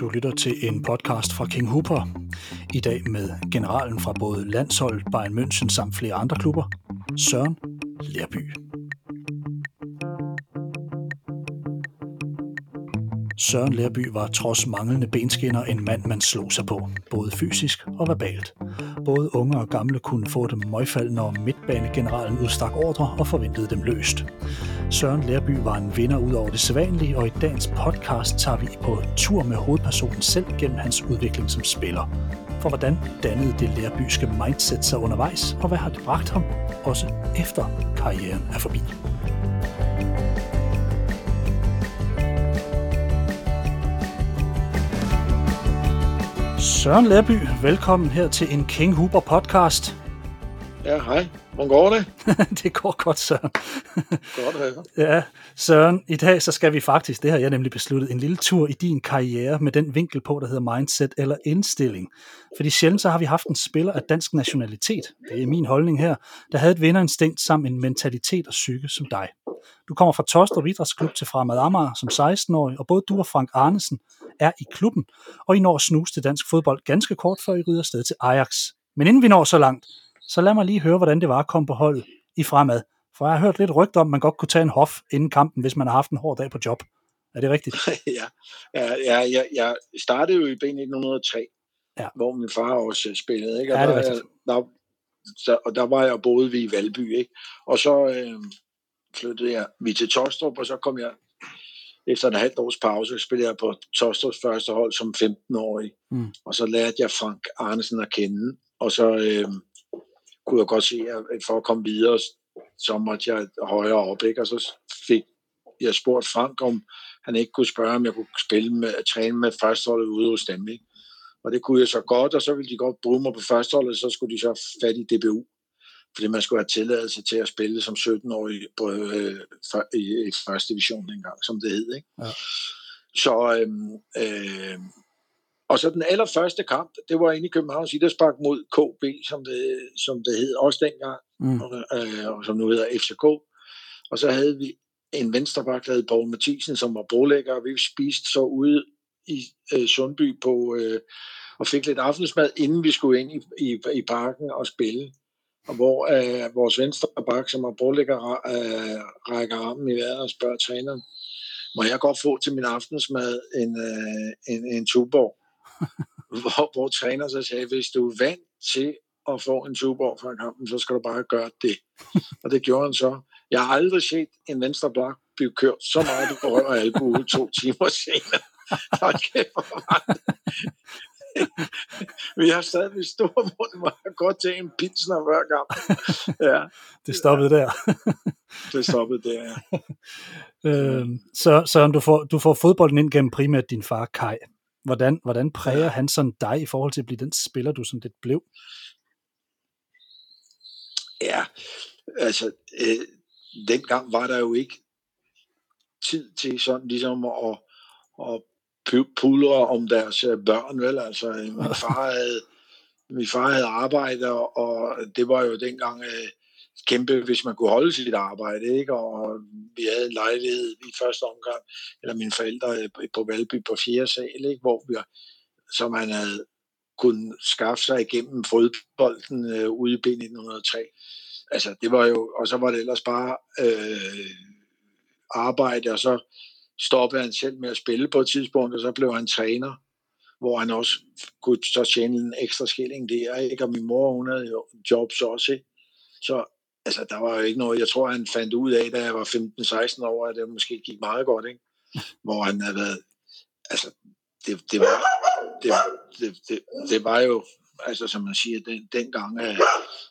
Du lytter til en podcast fra King Hooper. I dag med generalen fra både landshold, Bayern München samt flere andre klubber, Søren Lerby. Søren Lerby var trods manglende benskinner en mand, man slog sig på, både fysisk og verbalt. Både unge og gamle kunne få dem møgfald, når midtbanegeneralen udstak ordre og forventede dem løst. Søren Lærby var en vinder ud over det sædvanlige, og i dagens podcast tager vi på tur med hovedpersonen selv gennem hans udvikling som spiller. For hvordan dannede det lærbyske mindset sig undervejs, og hvad har det bragt ham, også efter karrieren er forbi? Søren Lærby, velkommen her til en King Huber podcast. Ja, hej. Hvordan går det? det går godt, Søren. godt, hej. Ja, Søren, i dag så skal vi faktisk, det har jeg nemlig besluttet, en lille tur i din karriere med den vinkel på, der hedder mindset eller indstilling. Fordi sjældent så har vi haft en spiller af dansk nationalitet, det er min holdning her, der havde et vinderinstinkt sammen en mentalitet og psyke som dig. Du kommer fra Tostrup Idrætsklub til Fremad Amager som 16-årig, og både du og Frank Arnesen er i klubben, og I når at snuse til dansk fodbold ganske kort før I rider sted til Ajax. Men inden vi når så langt, så lad mig lige høre, hvordan det var at komme på holdet i fremad. For jeg har hørt lidt rygt om, at man godt kunne tage en hof inden kampen, hvis man har haft en hård dag på job. Er det rigtigt? ja, ja, jeg, jeg startede jo i B1903, ja. hvor min far også spillede. Ikke? Og ja, det er rigtigt. Der, der, så, og der var jeg boede vi i Valby. Ikke? Og så øh, flyttede jeg vi til Tostrup, og så kom jeg efter en halvt års pause, spillede jeg på Tostrups første hold som 15-årig. Mm. Og så lærte jeg Frank Arnesen at kende. Og så øh, kunne jeg godt se, at for at komme videre, så måtte jeg højere op. Ikke? Og så fik jeg spurgt Frank, om han ikke kunne spørge, om jeg kunne spille med, træne med førsteholdet ude hos dem. Ikke? Og det kunne jeg så godt, og så ville de godt bruge mig på førsteholdet, så skulle de så fat i DBU. Fordi man skulle have tilladelse til at spille som 17-årig på, øh, for, i, i første division engang, som det hed. Ikke? Ja. Så, øh, øh, og så den allerførste kamp, det var inde i Københavns Idrætspark mod KB, som det, som det hed også dengang, mm. og, øh, og som nu hedder FCK. Og så havde vi en venstreback, der hed Poul Mathisen, som var brolægger, og vi spiste så ude i øh, Sundby på, øh, og fik lidt aftensmad, inden vi skulle ind i, i, i parken og spille. Og hvor øh, vores venstreback, som er brolægger, øh, rækker armen i vejret og spørger træneren, må jeg godt få til min aftensmad en, øh, en, en tuborg? Hvor, hvor træner så sagde, hvis du er vant til at få en Tuborg fra kampen, så skal du bare gøre det. Og det gjorde han så. Jeg har aldrig set en venstre blok blive kørt så meget på røv og albu to timer senere. Vi har stadig stor mund, hvor jeg går til en pizza hver gang. Ja. Det stoppede der. det stoppede der, ja. øhm, så, så du får, du får fodbolden ind gennem primært din far Kai. Hvordan, hvordan præger han sådan dig i forhold til at blive den spiller, du sådan lidt blev? Ja, altså, øh, dengang var der jo ikke tid til sådan ligesom at, at pulre om deres øh, børn, vel? Altså, min far havde, min far havde arbejde, og, og det var jo dengang øh, kæmpe, hvis man kunne holde sit arbejde, ikke? Og vi havde en lejlighed i første omgang, eller mine forældre øh, på Valby på 4. sal, ikke? Hvor vi, som han havde kunnet skaffe sig igennem fodbolden øh, ude i B1903. Altså, det var jo, og så var det ellers bare øh, arbejde, og så stoppede han selv med at spille på et tidspunkt, og så blev han træner, hvor han også kunne så tjene en ekstra skilling der, ikke? Og min mor, hun havde jo jobs også, ikke? Så altså, der var jo ikke noget, jeg tror, han fandt ud af, da jeg var 15-16 år, at det måske gik meget godt, ikke? Hvor han havde været, altså, det, det var, det, det, det, det var jo, altså som man siger, den, den gang, at,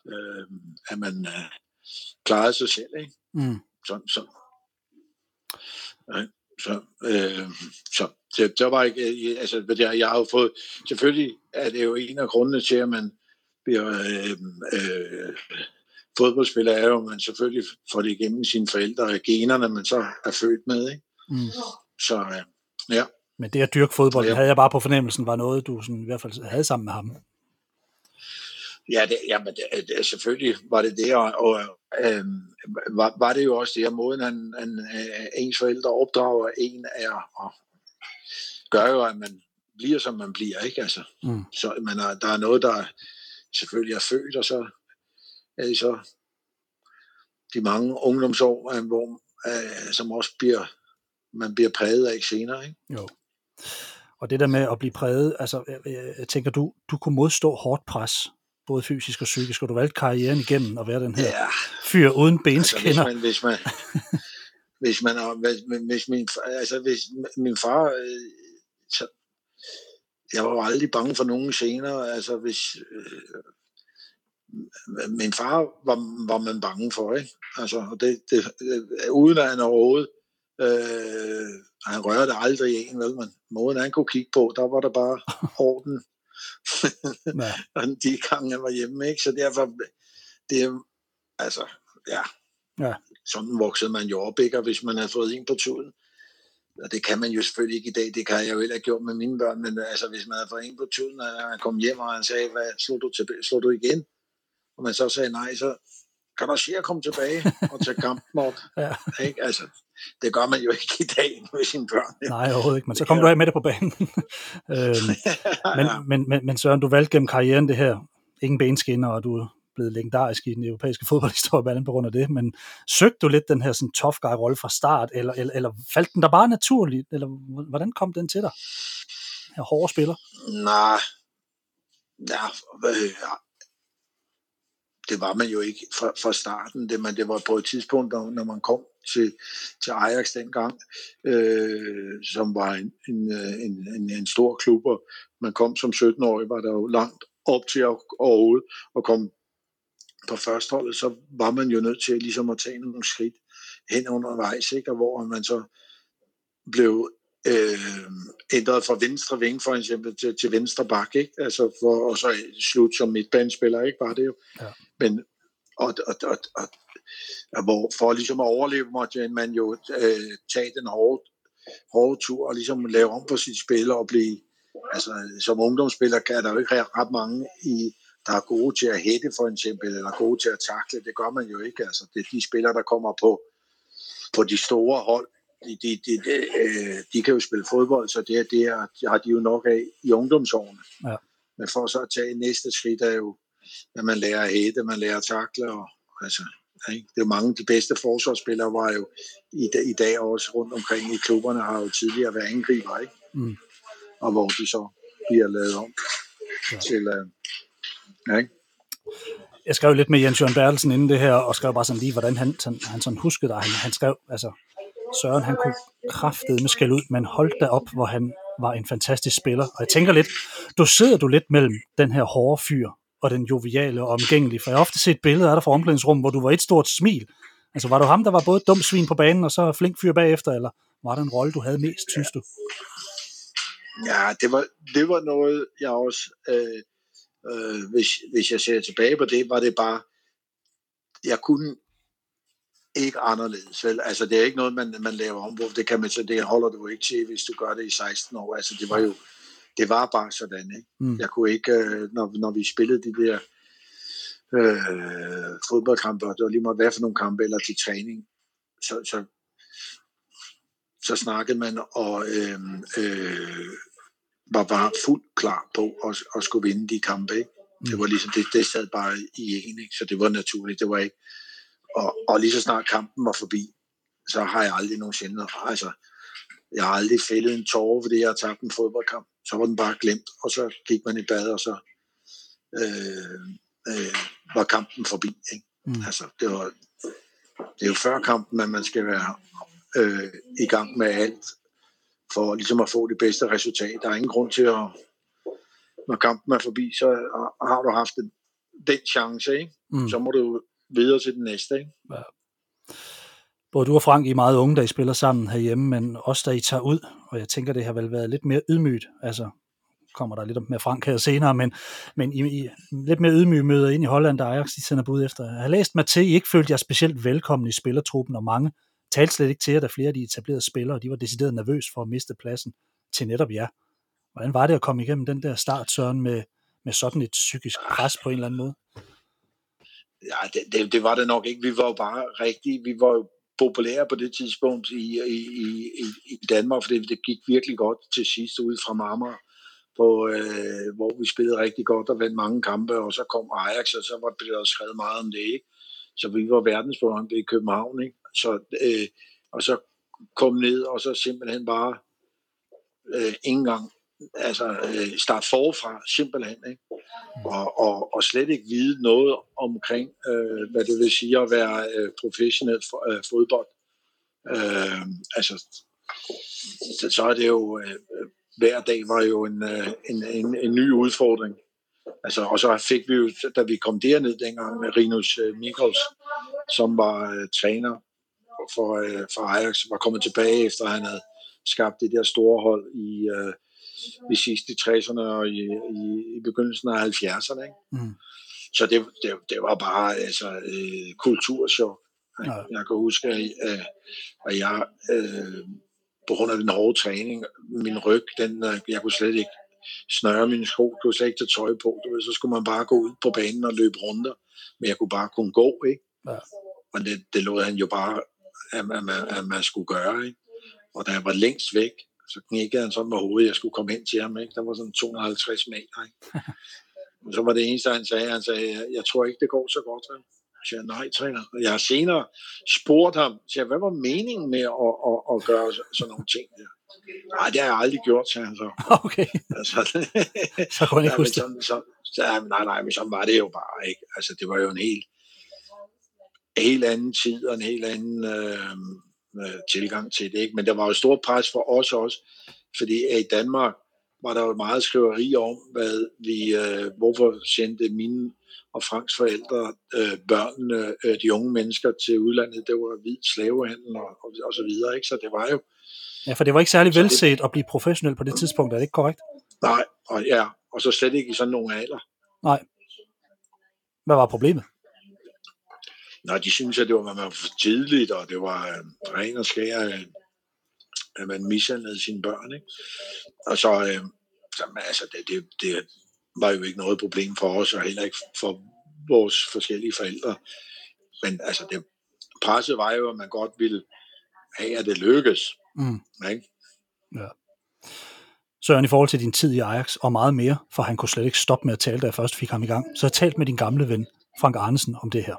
øh, at man øh, klarede sig selv, ikke? Mm. Så, så, så, øh, så det, det var ikke, altså, jeg, jeg har jo fået, selvfølgelig er det jo en af grundene til, at man bliver øh, øh, fodboldspiller, er jo, at man selvfølgelig får det igennem sine forældre og generne, man så er født med, ikke? Mm. Så, øh, ja. Men det at dyrke fodbold, ja. havde jeg bare på fornemmelsen, var noget, du sådan, i hvert fald havde sammen med ham. Ja, det, jamen, det, det, selvfølgelig var det det, og, og øh, var, var det jo også det, at måden han, han, øh, ens forældre opdrager en er, og gør jo, at man bliver, som man bliver, ikke? Altså, mm. så man er, der er noget, der selvfølgelig er født, og så er det så de mange ungdomsår, øh, hvor, øh, som også bliver, man bliver præget af senere, ikke? Jo. Og det der med at blive præget, altså, jeg, jeg tænker, du, du kunne modstå hårdt pres, både fysisk og psykisk, og du valgte karrieren igennem at være den her ja. fyr uden benskinner. Altså, hvis man, hvis man, hvis man hvis, hvis min, altså hvis min far, øh, så, jeg var aldrig bange for nogen senere, altså hvis, øh, min far var, var man bange for, ikke? Altså, det, det, det, uden at han overhovedet, øh, han rørte aldrig en, vel, men måden han kunne kigge på, der var der bare orden. de gange han var hjemme, ikke? Så derfor, det er, altså, ja, ja. sådan voksede man jo op, ikke? Og hvis man havde fået en på tuden, og det kan man jo selvfølgelig ikke i dag, det kan jeg jo heller ikke gjort med mine børn, men altså, hvis man havde fået en på tuden, og han kom hjem, og han sagde, hvad, slår du, til, slår du igen? Og man så sagde nej, så kan du sige at komme tilbage og tage kampen op. ja. ikke? Altså, det gør man jo ikke i dag med sine børn. Nej, overhovedet ikke, men så kom du af med det på banen. øhm, men, ja. men, men, men Søren, du valgte gennem karrieren det her. Ingen benskinner, og du blevet legendarisk i den europæiske fodboldhistorie på grund af det, men søgte du lidt den her sådan, tough guy-rolle fra start, eller, eller, eller faldt den der bare naturligt, eller hvordan kom den til dig? Her hårde spiller? Nej, ja, det var man jo ikke fra, fra starten. Det, men det var på et tidspunkt, når, når man kom til, til Ajax dengang, øh, som var en, en, en, en, en stor klub, og man kom som 17-årig, var der jo langt op til at, overhovedet at komme på førsteholdet, så var man jo nødt til ligesom at tage nogle skridt hen undervejs, ikke? og hvor man så blev øh, ændret fra venstre ving for eksempel til, til venstre bak, ikke? Altså for, og så slut som midtbanespiller, ikke? Var det jo. Ja. Men, og, og, og, og, og, hvor, for ligesom at overleve, måtte man jo øh, tage den hårde, hårde tur og ligesom lave om på sit spil og blive, altså som ungdomsspiller kan der jo ikke ret mange i, der er gode til at hætte for eksempel, eller gode til at takle, det gør man jo ikke. Altså, det er de spillere, der kommer på, på de store hold, de, de, de, de, øh, de kan jo spille fodbold, så det, det har de jo nok af i ungdomsårene. Ja. Men for så at tage næste skridt er jo, at man lærer at hætte, man lærer at takle, og altså, ikke? det er jo mange af de bedste forsvarsspillere var jo i, i dag også rundt omkring i klubberne, har jo tidligere været angriber, ikke? Mm. og hvor de så bliver lavet om ja. til, ja, ikke? jeg skrev lidt med Jens Jørgen Bertelsen inden det her, og skrev bare sådan lige, hvordan han, han, han sådan huskede dig. Han, han skrev, altså, Søren han kunne kraftede med skæld ud, men holdt da op, hvor han var en fantastisk spiller. Og jeg tænker lidt, du sidder du lidt mellem den her hårde fyr og den joviale og omgængelige, for jeg har ofte set billeder af dig fra omklædningsrummet, hvor du var et stort smil. Altså var du ham, der var både dum svin på banen, og så flink fyr bagefter, eller var det en rolle, du havde mest, synes du? Ja, det var, det var noget, jeg også, øh, øh, hvis, hvis jeg ser tilbage på det, var det bare, jeg kunne ikke anderledes. Vel? Altså, det er ikke noget, man, man laver om på. Det, kan man, så det holder du ikke til, hvis du gør det i 16 år. Altså, det var jo det var bare sådan. Ikke? Mm. Jeg kunne ikke, øh, når, når vi spillede de der øh, fodboldkampe, og det var lige meget hvad for nogle kampe, eller til træning, så, så, så snakkede man og øh, øh, var bare fuldt klar på at, at skulle vinde de kampe. Ikke? Mm. Det var ligesom, det, det sad bare i en, ikke? så det var naturligt. Det var ikke, og, og lige så snart kampen var forbi, så har jeg aldrig nogensinde, altså, jeg har aldrig fældet en tårer, fordi jeg har tabt en fodboldkamp. Så var den bare glemt, og så gik man i bad, og så øh, øh, var kampen forbi. Ikke? Mm. Altså, det, var, det er jo før kampen, at man skal være øh, i gang med alt, for ligesom at få det bedste resultat. Der er ingen grund til at, når kampen er forbi, så har du haft den, den chance, ikke? Mm. så må du videre til den næste. Ikke? Ja. Både du og Frank I er meget unge, da I spiller sammen herhjemme, men også da I tager ud, og jeg tænker, det har vel været lidt mere ydmygt, altså kommer der lidt om med Frank her senere, men, men I, I lidt mere ydmyge møder ind i Holland, der Ajax de sender bud efter. Jeg har læst mig til, I ikke følte jer specielt velkommen i spillertruppen, og mange talte slet ikke til jer, da flere af de etablerede spillere, de var decideret nervøs for at miste pladsen til netop jer. Hvordan var det at komme igennem den der start, Søren, med, med sådan et psykisk pres på en eller anden måde? Ja, det, det, det var det nok ikke. Vi var jo bare rigtig, vi var jo populære på det tidspunkt i, i, i, i Danmark, fordi det gik virkelig godt til sidst ud fra Marmar på, øh, hvor vi spillede rigtig godt og vandt mange kampe, og så kom Ajax, og så var der skrevet meget om det, ikke? Så vi var verdensberømte i København, ikke? Så, øh, og så kom ned, og så simpelthen bare øh, ingen gang altså, øh, starte forfra, simpelthen, ikke? Og, og, og slet ikke vide noget omkring, øh, hvad det vil sige at være øh, professionel for, øh, fodbold. Øh, altså, så, så er det jo, øh, hver dag var jo en, øh, en, en, en ny udfordring. Altså, og så fik vi jo, da vi kom derned dengang med Rinus øh, Mikkels, som var øh, træner for, øh, for Ajax, var kommet tilbage efter at han havde skabt det der store hold i, øh, i sidste 60'erne og i, i, i begyndelsen af 70'erne. Ikke? Mm. Så det, det, det var bare altså, øh, kulturschok. Ja. Jeg kan huske, at, at jeg øh, på grund af den hårde træning, min ryg, den, øh, jeg kunne slet ikke snøre mine sko, jeg kunne slet ikke tage tøj på. Du ved, så skulle man bare gå ud på banen og løbe rundt, men jeg kunne bare kun gå, ikke? Ja. Og det, det lod han jo bare, at, at, man, at man skulle gøre, ikke? Og da jeg var længst væk, så knækkede han sådan med hovedet, jeg skulle komme hen til ham, ikke? Der var sådan 250 meter, ikke? Og så var det eneste, han sagde, han sagde, jeg tror ikke, det går så godt? Så jeg, nej, træner. Jeg har senere spurgt ham, jeg, hvad var meningen med at, at, at gøre sådan nogle ting der? Nej, det har jeg aldrig gjort, sagde han så. Okay. Altså, så kunne han ikke huske det. Så, så, nej, nej, men så var det jo bare, ikke? Altså, det var jo en helt, helt anden tid og en helt anden øh, øh, tilgang til det, ikke? Men der var jo stort pres for os også, fordi i Danmark var der jo meget skriveri om, hvad vi, øh, hvorfor sendte mine og Franks forældre, øh, børnene, øh, de unge mennesker til udlandet, det var hvid slavehandel og, og, og så videre, ikke? Så det var jo... Ja, for det var ikke særlig velset det, at blive professionel på det tidspunkt, er det ikke korrekt? Nej, og, ja, og så slet ikke i sådan nogle alder. Nej. Hvad var problemet? Nej, de synes, at det var, man var for tidligt, og det var øh, ren og skær, øh, at man mishandlede sine børn, ikke? Og så, øh, så altså, det, det, det, var jo ikke noget problem for os, og heller ikke for vores forskellige forældre. Men altså, det, presset var jo, at man godt ville have, at det lykkes. Mm. Ikke? Ja. Søren, i forhold til din tid i Ajax og meget mere, for han kunne slet ikke stoppe med at tale, da jeg først fik ham i gang, så jeg talt med din gamle ven, Frank Arnesen, om det her.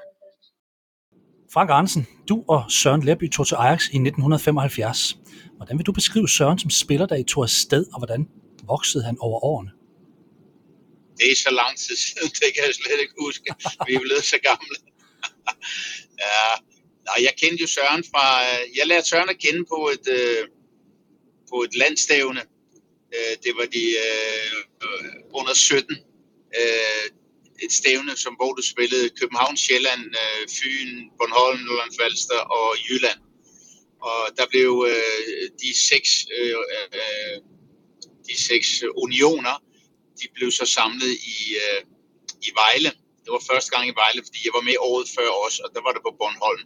Frank Arnsen, du og Søren Lerby tog til Ajax i 1975. Hvordan vil du beskrive Søren som spiller, der I tog afsted, og hvordan voksede han over årene? det er så lang tid siden, det kan jeg slet ikke huske. Vi er blevet så gamle. ja, nej, jeg kendte jo Søren fra, jeg lærte Søren at kende på et, øh, på et landstævne. Øh, det var de øh, under 17. Øh, et stævne, som hvor du spillede København, Sjælland, øh, Fyn, Bornholm, Lolland Falster og Jylland. Og der blev øh, de seks øh, øh, de seks unioner de blev så samlet i, øh, i Vejle. Det var første gang i Vejle, fordi jeg var med året før også, og der var det på Bornholm.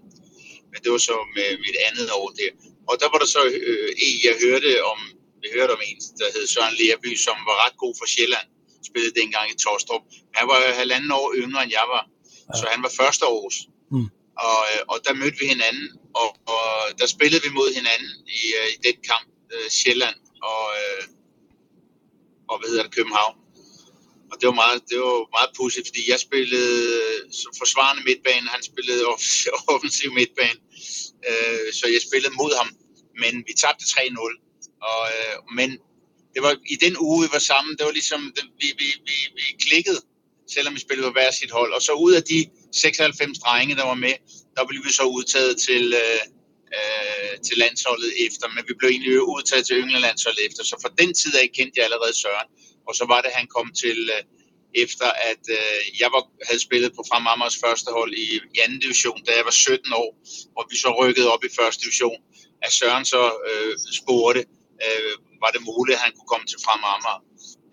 Men det var så med mit andet år der. Og der var der så øh, en, jeg hørte om, jeg hørte om en, der hed Søren Lerby, som var ret god for Sjælland. Spillede dengang i Torstrup. Han var halvanden år yngre, end jeg var. Ja. Så han var første års. Mm. Og, øh, og der mødte vi hinanden, og, og der spillede vi mod hinanden i, øh, i den kamp, øh, Sjælland og, og hvad hedder det, København. Og det var meget, det var meget pudsigt, fordi jeg spillede som forsvarende midtbane, han spillede offensiv midtbane. Øh, så jeg spillede mod ham, men vi tabte 3-0. Og, øh, men det var i den uge, vi var sammen, det var ligesom, det, vi, vi, vi, vi klikkede, selvom vi spillede på hver sit hold. Og så ud af de 96 drenge, der var med, der blev vi så udtaget til, øh, øh, til landsholdet efter, men vi blev egentlig udtaget til ynglelandsholdet efter. Så fra den tid af kendte jeg allerede Søren. Og så var det, han kom til øh, efter, at øh, jeg var, havde spillet på Frem Amager's første hold i, i anden division, da jeg var 17 år, og vi så rykkede op i første division. At Søren så øh, spurgte, øh, var det muligt, at han kunne komme til Frem Amager.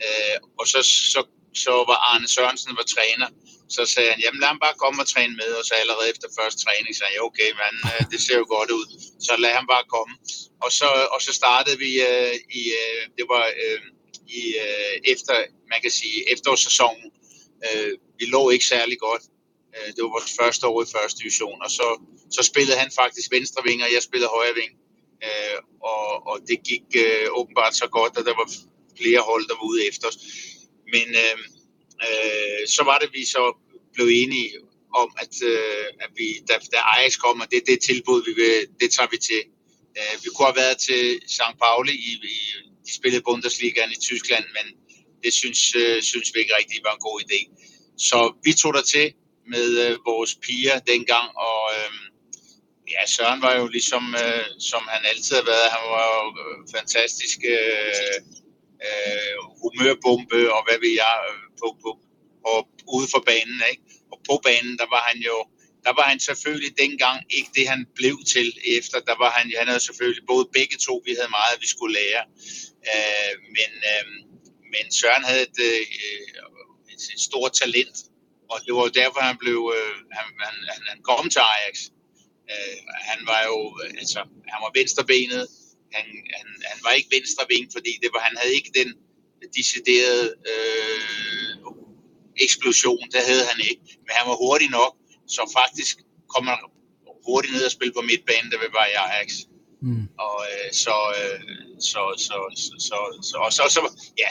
Øh, og så, så, så var Arne Sørensen var træner, så sagde han, jamen lad ham bare komme og træne med, og så allerede efter første træning sagde jeg, okay, mand, øh, det ser jo godt ud, så lad ham bare komme. Og så, og så startede vi øh, i, øh, det var øh, i, øh, efter, man kan sige, efterårssæsonen. Øh, vi lå ikke særlig godt. Øh, det var vores første år i første division, og så, så spillede han faktisk venstre ving, og jeg spillede højre ving. Øh, og, og det gik øh, åbenbart så godt, at der var flere hold, der var ude efter os. Men øh, øh, så var det, vi så blev enige om, at, øh, at vi, da, da Ajax kommer, det det tilbud, vi vil, det tager vi til. Øh, vi kunne have været til St. Pauli, i, i, de spillede Bundesligaen i Tyskland, men det synes, øh, synes vi ikke rigtig var en god idé. Så vi tog der til med øh, vores piger dengang, og øh, ja, Søren var jo ligesom, øh, som han altid har været, han var jo øh, fantastisk øh, øh, humørbombe, og hvad ved jeg, øh, på, på, og ude for banen, ikke? Og på banen, der var han jo, der var han selvfølgelig dengang ikke det, han blev til efter. Der var han, han havde selvfølgelig både begge to, vi havde meget, vi skulle lære. Øh, men, øh, men Søren havde et, øh, et, et stort talent, og det var jo derfor, han blev, øh, han, han, han kom til Ajax. Øh, han var jo, øh, altså, han var venstrebenet. Han, han, han var ikke venstreben, fordi det var, han havde ikke den deciderede øh, eksplosion, der havde han ikke. Men han var hurtig nok, så faktisk kom han hurtigt ned og spille på midtbanen, der var i Ajax. Mm. Og øh, så, øh, så, så, så, så, så, og så, så, ja,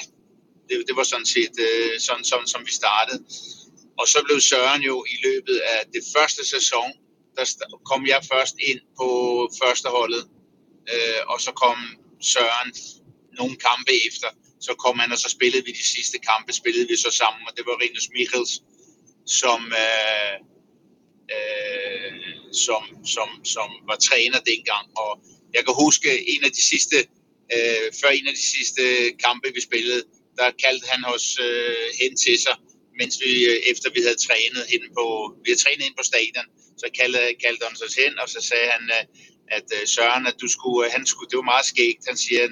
det, det var sådan set øh, sådan, som, som vi startede. Og så blev Søren jo i løbet af det første sæson der kom jeg først ind på førsteholdet, øh, og så kom Søren nogle kampe efter. Så kom han, og så spillede vi de sidste kampe, spillede vi så sammen, og det var Rinus Michels, som, øh, øh, som, som, som var træner dengang. Og jeg kan huske en af de sidste, øh, før en af de sidste kampe, vi spillede, der kaldte han os øh, hen til sig, mens vi, øh, efter vi havde trænet hen på, vi havde trænet ind på stadion, så kaldte, kaldte han sig hen, og så sagde han, øh, at øh, Søren, at du skulle, øh, han skulle, det var meget skægt, han siger,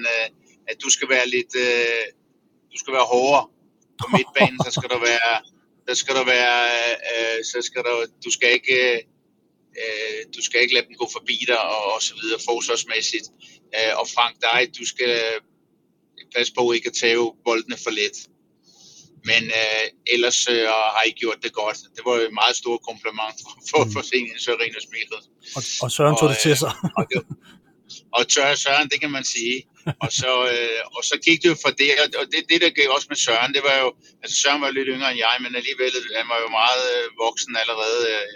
at du skal være lidt, du skal være hårdere på midtbanen, så skal du være, så skal du være, så skal du, du skal ikke, du skal ikke lade dem gå forbi dig, og, og så videre, forsvarsmæssigt. og Frank, dig, du skal passe på ikke at tage boldene for let. Men øh, ellers øh, har I gjort det godt. Det var et meget stort kompliment for, for, mm. for Sengen Søren Smittet. Og, og Søren tog og, det til sig. og, det, og tør Søren, det kan man sige. Og så, øh, og så gik det jo for det, og det, det der gik også med Søren, det var jo, altså Søren var lidt yngre end jeg, men alligevel, han var jo meget øh, voksen allerede. Øh,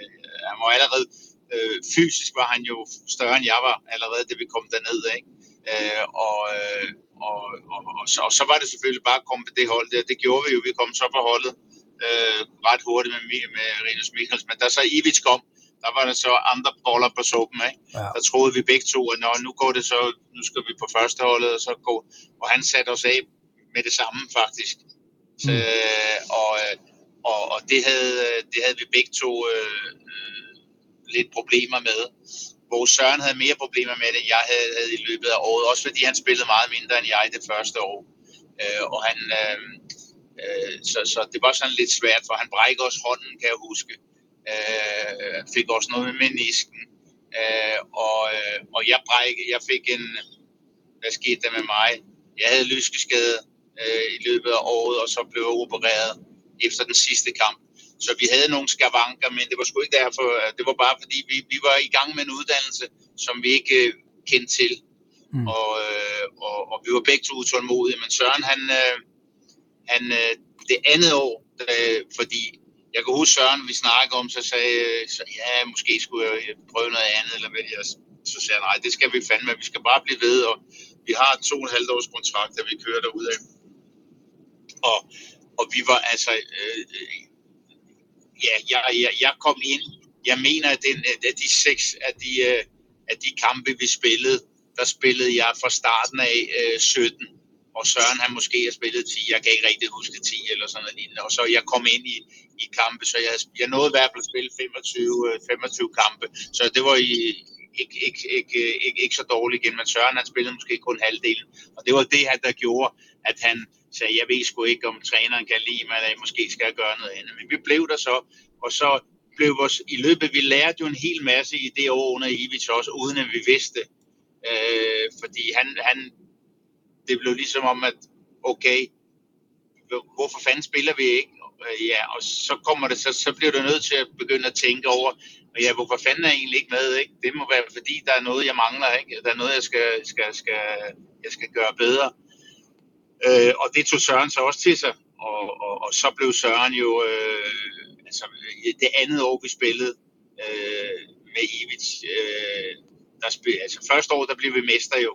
han var allerede, øh, fysisk var han jo større end jeg var, allerede det vi kom derned, ikke? Øh, og, øh, og, og, og, så, og så var det selvfølgelig bare at komme på det hold der. Det gjorde vi jo. Vi kom så på holdet øh, ret hurtigt med, med Rinus Michels. Men da så Ivic kom, der var der så andre boller på suppen. Ikke? Ja. Der troede vi begge to, at nu går det så, nu skal vi på første holdet, og så gå. Og han satte os af med det samme faktisk. Så, mm. øh, og, og, og det, havde, det havde vi begge to øh, øh, lidt problemer med Bo Søren havde mere problemer med det, end jeg havde, havde i løbet af året. Også fordi han spillede meget mindre end jeg det første år. Øh, og han, øh, øh, så, så det var sådan lidt svært, for han brækkede også hånden, kan jeg huske. Øh, fik også noget med menisken. Øh, og, øh, og jeg brækkede, jeg fik en, hvad skete der med mig? Jeg havde lyskeskade øh, i løbet af året, og så blev jeg opereret efter den sidste kamp. Så vi havde nogle skavanker, men det var sgu ikke derfor. Det var bare fordi, vi, vi var i gang med en uddannelse, som vi ikke øh, kendte til. Mm. Og, øh, og, og vi var begge to utålmodige. Men Søren, han, øh, han øh, det andet år, øh, fordi jeg kan huske Søren, vi snakkede om, så sagde så, ja, måske skulle jeg prøve noget andet, eller hvad jeg, så sagde jeg, nej, det skal vi fandme, vi skal bare blive ved, og vi har to og en halvt års kontrakt, der vi kører af. Og, og vi var altså, øh, ja, jeg, jeg, jeg kom ind. Jeg mener, at, den, øh, at de seks af de, at af de kampe, vi spillede, der spillede jeg fra starten af øh, 17. Og Søren han måske har spillet 10. Jeg kan ikke rigtig huske 10 eller sådan noget Og så jeg kom ind i, i kampe, så jeg, jeg nåede i hvert fald at spille 25, 25 øh, kampe. Så det var i, ikke, ikke, ikke, ikke, ikke så dårligt igen, men Søren han spillede måske kun halvdelen. Og det var det, han der gjorde, at han sagde, jeg ved sgu ikke, om træneren kan lide mig, eller måske skal jeg gøre noget andet. Men vi blev der så, og så blev vores, i løbet, vi lærte jo en hel masse i det år under Ivic også, uden at vi vidste. Øh, fordi han, han, det blev ligesom om, at okay, hvorfor fanden spiller vi ikke? Øh, ja, og så kommer det, så, så bliver du nødt til at begynde at tænke over, ja, hvorfor fanden er jeg egentlig ikke med, ikke? Det må være, fordi der er noget, jeg mangler, ikke? Der er noget, jeg skal, skal, skal, jeg skal gøre bedre. Øh, og det tog Søren så også til sig, og, og, og så blev Søren jo, øh, altså det andet år vi spillede øh, med Ivic, øh, der spil, altså første år der blev vi mester jo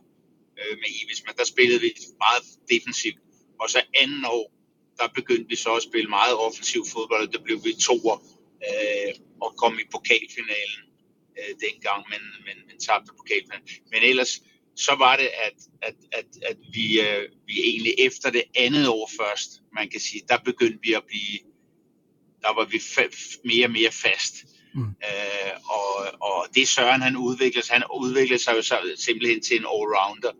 øh, med Ivic, men der spillede vi meget defensivt, og så anden år, der begyndte vi så at spille meget offensiv fodbold, og der blev vi toer øh, og kom i pokalfinalen øh, dengang, men, men, men tabte pokalfinalen. Men ellers, så var det, at, at, at, at vi, øh, vi egentlig efter det andet år først, man kan sige, der begyndte vi at blive, der var vi fa- mere og mere fast. Mm. Øh, og, og det Søren, han udviklede sig, han udviklede sig jo så, simpelthen til en allrounder.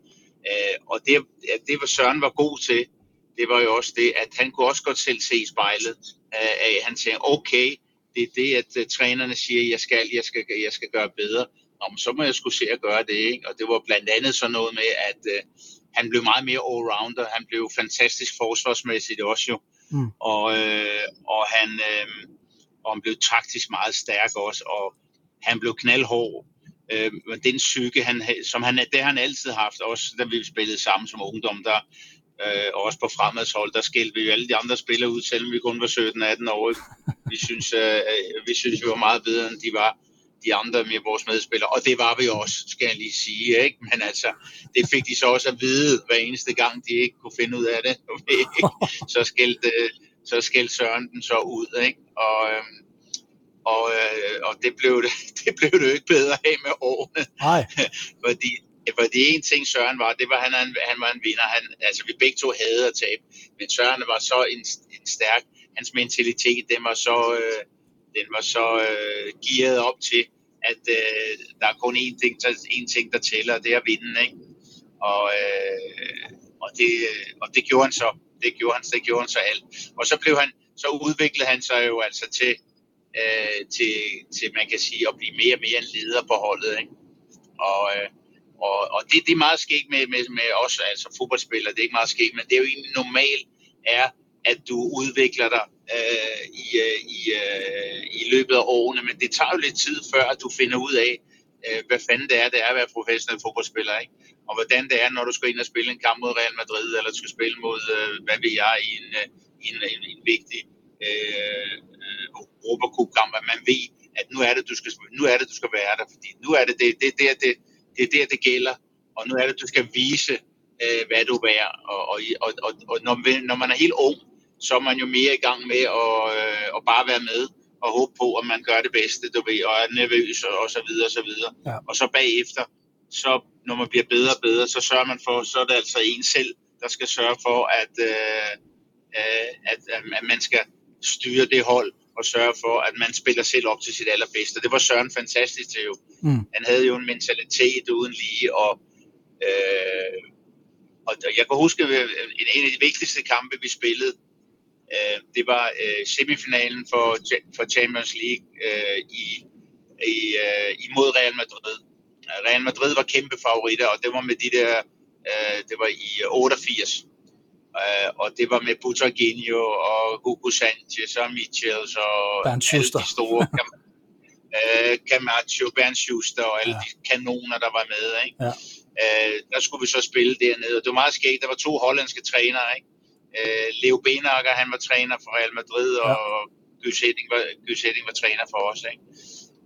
Øh, og det, det, hvad Søren var god til, det var jo også det, at han kunne også godt selv se i spejlet, øh, at han tænkte, okay, det er det, at uh, trænerne siger, jeg skal, jeg skal, jeg skal gøre bedre. Nå, men så må jeg skulle se at gøre det. Ikke? Og det var blandt andet sådan noget med, at uh, han blev meget mere allrounder. Han blev fantastisk forsvarsmæssigt også jo. Mm. Og, uh, og, han, uh, og han blev taktisk meget stærk også. Og han blev knaldhård. Men den psyke, han, som han, det har han altid haft, også da vi spillede sammen som ungdom, der, øh, og også på fremadshold, der skældte vi jo alle de andre spillere ud, selvom vi kun var 17-18 år. Vi synes, øh, vi synes, vi var meget bedre, end de var de andre med vores medspillere, og det var vi også, skal jeg lige sige, ikke? men altså, det fik de så også at vide, hver eneste gang, de ikke kunne finde ud af det, så skældte, så skældte Søren den så ud, ikke? og, øhm, og, øh, og det, blev det, det blev det jo ikke bedre af med årene, Nej. fordi fordi en ting Søren var, det var, han, han var en vinder. Han, altså, vi begge to havde at tabe, men Søren var så en, en stærk, hans mentalitet, den var så, øh, den var så øh, gearet op til, at øh, der er kun én ting, der, én ting, der tæller, og det er vinden. Ikke? Og, øh, og, det, øh, og det gjorde han så. Det gjorde han, det gjorde han så alt. Og så blev han, så udviklede han sig jo altså til, øh, til, til, man kan sige, at blive mere og mere en leder på holdet. Ikke? Og, øh, og, og det, det er meget sket med, med, med os, altså fodboldspillere, det er ikke meget sket, men det er jo egentlig normalt er, at du udvikler dig øh, i, øh, i, øh, i løbet af årene, men det tager jo lidt tid før, at du finder ud af, øh, hvad fanden det er, det er at være professionel fodboldspiller, ikke? og hvordan det er, når du skal ind og spille en kamp mod Real Madrid, eller du skal spille mod, øh, hvad ved jeg, i en, øh, en, en, en vigtig øh, øh, Europacup-kamp, at man ved, at nu er det, du skal, nu er det, du skal være der, fordi nu er det det, det, det, det, det er der, det gælder. Og nu er det, du skal vise, øh, hvad du er. Og, og, og, og, og når, når man er helt ung, så er man jo mere i gang med at, øh, at bare være med og håbe på, at man gør det bedste, du ved, og er nervøs og, og så videre og så videre. Ja. Og så bagefter, så når man bliver bedre og bedre, så sørger man for, så er det altså en selv, der skal sørge for, at, øh, øh at, at man skal styre det hold, og sørge for, at man spiller selv op til sit allerbedste. Det var Søren fantastisk til jo. Mm. Han havde jo en mentalitet uden lige, og, øh, og jeg kan huske, at en af de vigtigste kampe, vi spillede, øh, det var øh, semifinalen for, for Champions League øh, i, i, øh, imod Real Madrid. Real Madrid var kæmpe favoritter, og det var med de der, øh, det var i 88. Uh, og det var med Butraginho og Hugo Sanchez og Michels og Bernd Schuster. alle de store uh, Camacho, Bernd Schuster og alle ja. de kanoner, der var med. Ikke? Ja. Uh, der skulle vi så spille dernede, og det var meget skægt. Der var to hollandske trænere. Ikke? Uh, Leo Benakker, han var træner for Real Madrid, ja. og Hedding var, var træner for os. Ikke?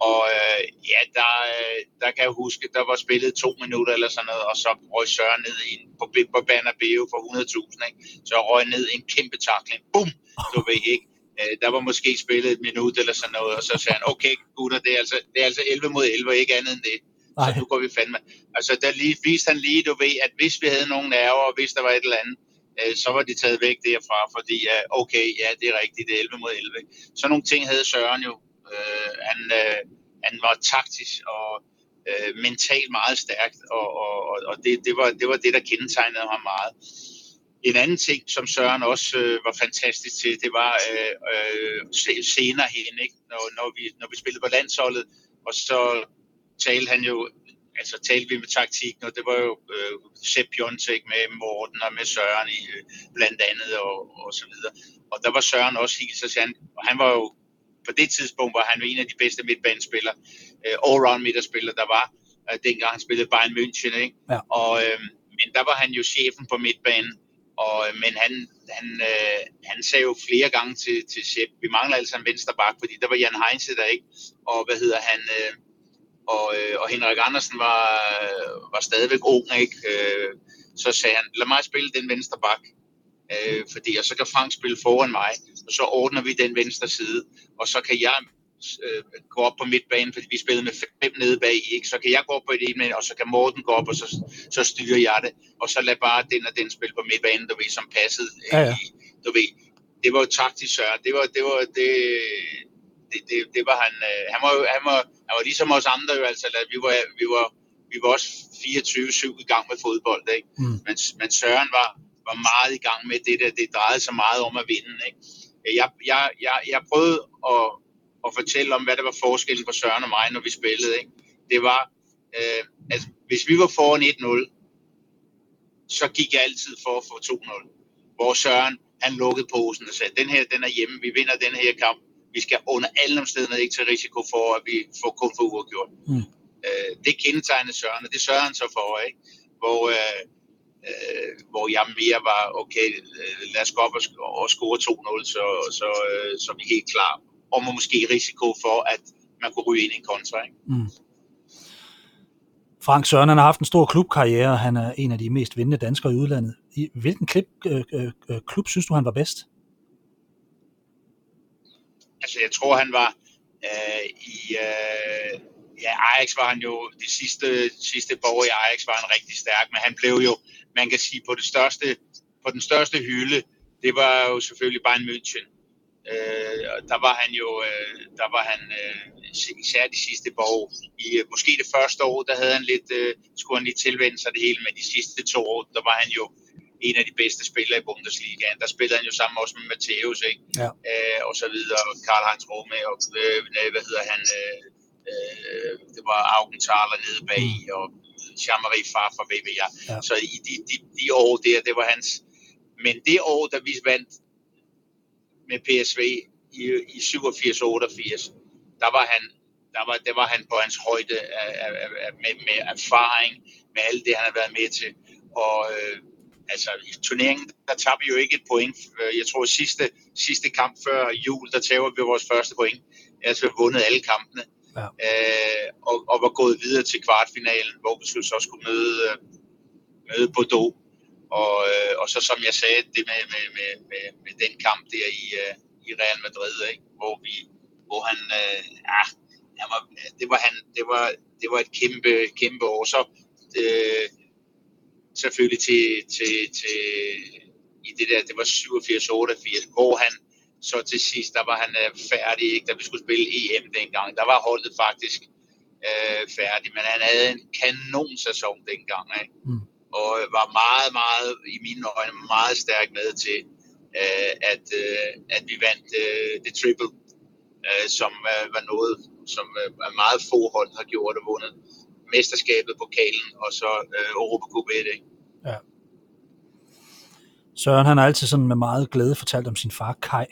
Og øh, ja, der, øh, der kan jeg huske, der var spillet to minutter eller sådan noget, og så røg Søren ned i, på, på Bernabeu for 100.000, ikke? Så røg ned i en kæmpe takling. Bum! Du ved ikke. Øh, der var måske spillet et minut eller sådan noget, og så sagde han, okay gutter, det er altså, det er altså 11 mod 11, ikke andet end det. Så nu går vi fandme. Altså, der lige, viste han lige, du ved, at hvis vi havde nogle nerver, og hvis der var et eller andet, øh, så var de taget væk derfra, fordi uh, okay, ja, det er rigtigt, det er 11 mod 11. Så nogle ting havde Søren jo Øh, han, øh, han var taktisk og øh, mentalt meget stærkt, og, og, og det, det, var, det var det, der kendetegnede ham meget. En anden ting, som Søren også øh, var fantastisk til, det var øh, øh, senere hen, ikke? Når, når, vi, når vi spillede på landsholdet, og så talte han jo, altså talte vi med taktik, og det var jo øh, Sepp Piontek med Morten og med Søren i, øh, blandt andet og, og så videre. Og der var Søren også helt så han, og han var jo på det tidspunkt var han en af de bedste midtbanespillere, uh, all-round midterspillere, der var, uh, dengang han spillede Bayern München. Ikke? Ja. Og, uh, men der var han jo chefen på midtbanen, Og, øh, men han, han, øh, han sagde jo flere gange til, til Sepp, vi mangler altså en venstre bak, fordi der var Jan Heinze der ikke, og hvad hedder han, øh, og, øh, og Henrik Andersen var, var stadigvæk ung, ikke? Øh, så sagde han, lad mig spille den venstre bak, øh, fordi og så kan Frank spille foran mig, og så ordner vi den venstre side, og så kan jeg øh, gå op på midtbanen, fordi vi spillede med fem nede bag, ikke? så kan jeg gå op på det ene, og så kan Morten gå op, og så, så styrer jeg det, og så lad bare den og den spille på midtbanen, du ved, som passede. Ja, ja. I, du ved, det var jo taktisk sør. Det var, det var, det, det, det, det var han, øh, han, var, han, var, han var ligesom os andre jo, altså, vi var, vi var, vi var også 24-7 i gang med fodbold, ikke? Mm. Men, men Søren var, var meget i gang med det der, det drejede sig meget om at vinde, ikke? Jeg, jeg, jeg, jeg prøvede at, at fortælle om, hvad der var forskellen på Søren og mig, når vi spillede, ikke? Det var, øh, altså, hvis vi var foran 1-0, så gik jeg altid for at få 2-0. Hvor Søren, han lukkede posen og sagde, den her, den er hjemme, vi vinder den her kamp. Vi skal under alle omstændigheder ikke tage risiko for, at vi får kun for uafgjort. Mm. Øh, det kendetegnede Søren, og det sørger han så for, ikke? Hvor, øh, øh, hvor jeg mere var, okay, lad os gå op og, score 2-0, så, så, øh, så er vi helt klar. Og med måske risiko for, at man kunne ryge ind i en kontra, ikke? Mm. Frank Søren han har haft en stor klubkarriere. Han er en af de mest vindende danskere i udlandet. I hvilken klub, øh, øh, øh, klub synes du, han var bedst? Altså, jeg tror, han var øh, i... Øh, ja, Ajax var han jo... Det sidste, sidste borg i Ajax var han rigtig stærk, men han blev jo, man kan sige, på det største, på den største hylde, det var jo selvfølgelig Bayern München. Øh, og der var han jo, øh, der var han øh, især de sidste par år. I, øh, måske det første år, der havde han lidt, øh, skulle han lige tilvende sig det hele, men de sidste to år, der var han jo en af de bedste spillere i Bundesligaen. Der spillede han jo sammen også med Matthäus, ikke? Ja. øh, og så videre, og Karl Heinz Rome, og øh, nej, hvad hedder han, øh, øh, det var Augenthaler nede bag, og Jean-Marie Far fra VBA. Ja. Ja. Så i de, de, de år der, det var hans, men det år, da vi vandt med PSV i, i 87-88, der var han, der var, der var han på hans højde af, af, af, med, med erfaring, med alt det, han har været med til, og øh, altså i turneringen, der tabte vi jo ikke et point. Øh, Jeg tror sidste, sidste kamp før jul, der tager vi vores første point. Altså vi har vundet alle kampene. Ja. Øh, og, og var gået videre til kvartfinalen, hvor vi skulle så skulle møde, øh, møde Bordeaux. Og, øh, og så som jeg sagde, det med, med, med, med, med den kamp der i, øh, i Real Madrid, ikke? hvor vi, hvor han, øh, ja, han var, det var han, det var, det var et kæmpe, kæmpe år. Så øh, selvfølgelig til, til, til, i det der, det var 87-88, hvor han så til sidst, der var han øh, færdig, ikke? da vi skulle spille EM dengang. Der var holdet faktisk øh, færdig, men han havde en kanon sæson dengang, ikke? Mm. og var meget, meget, i mine øjne, meget stærk med til, øh, at, øh, at vi vandt øh, det triple, øh, som øh, var noget, som øh, meget få hold har gjort og vundet. Mesterskabet, pokalen og så øh, Europacup 1, ikke? Søren han har altid sådan med meget glæde fortalt om sin far Kai,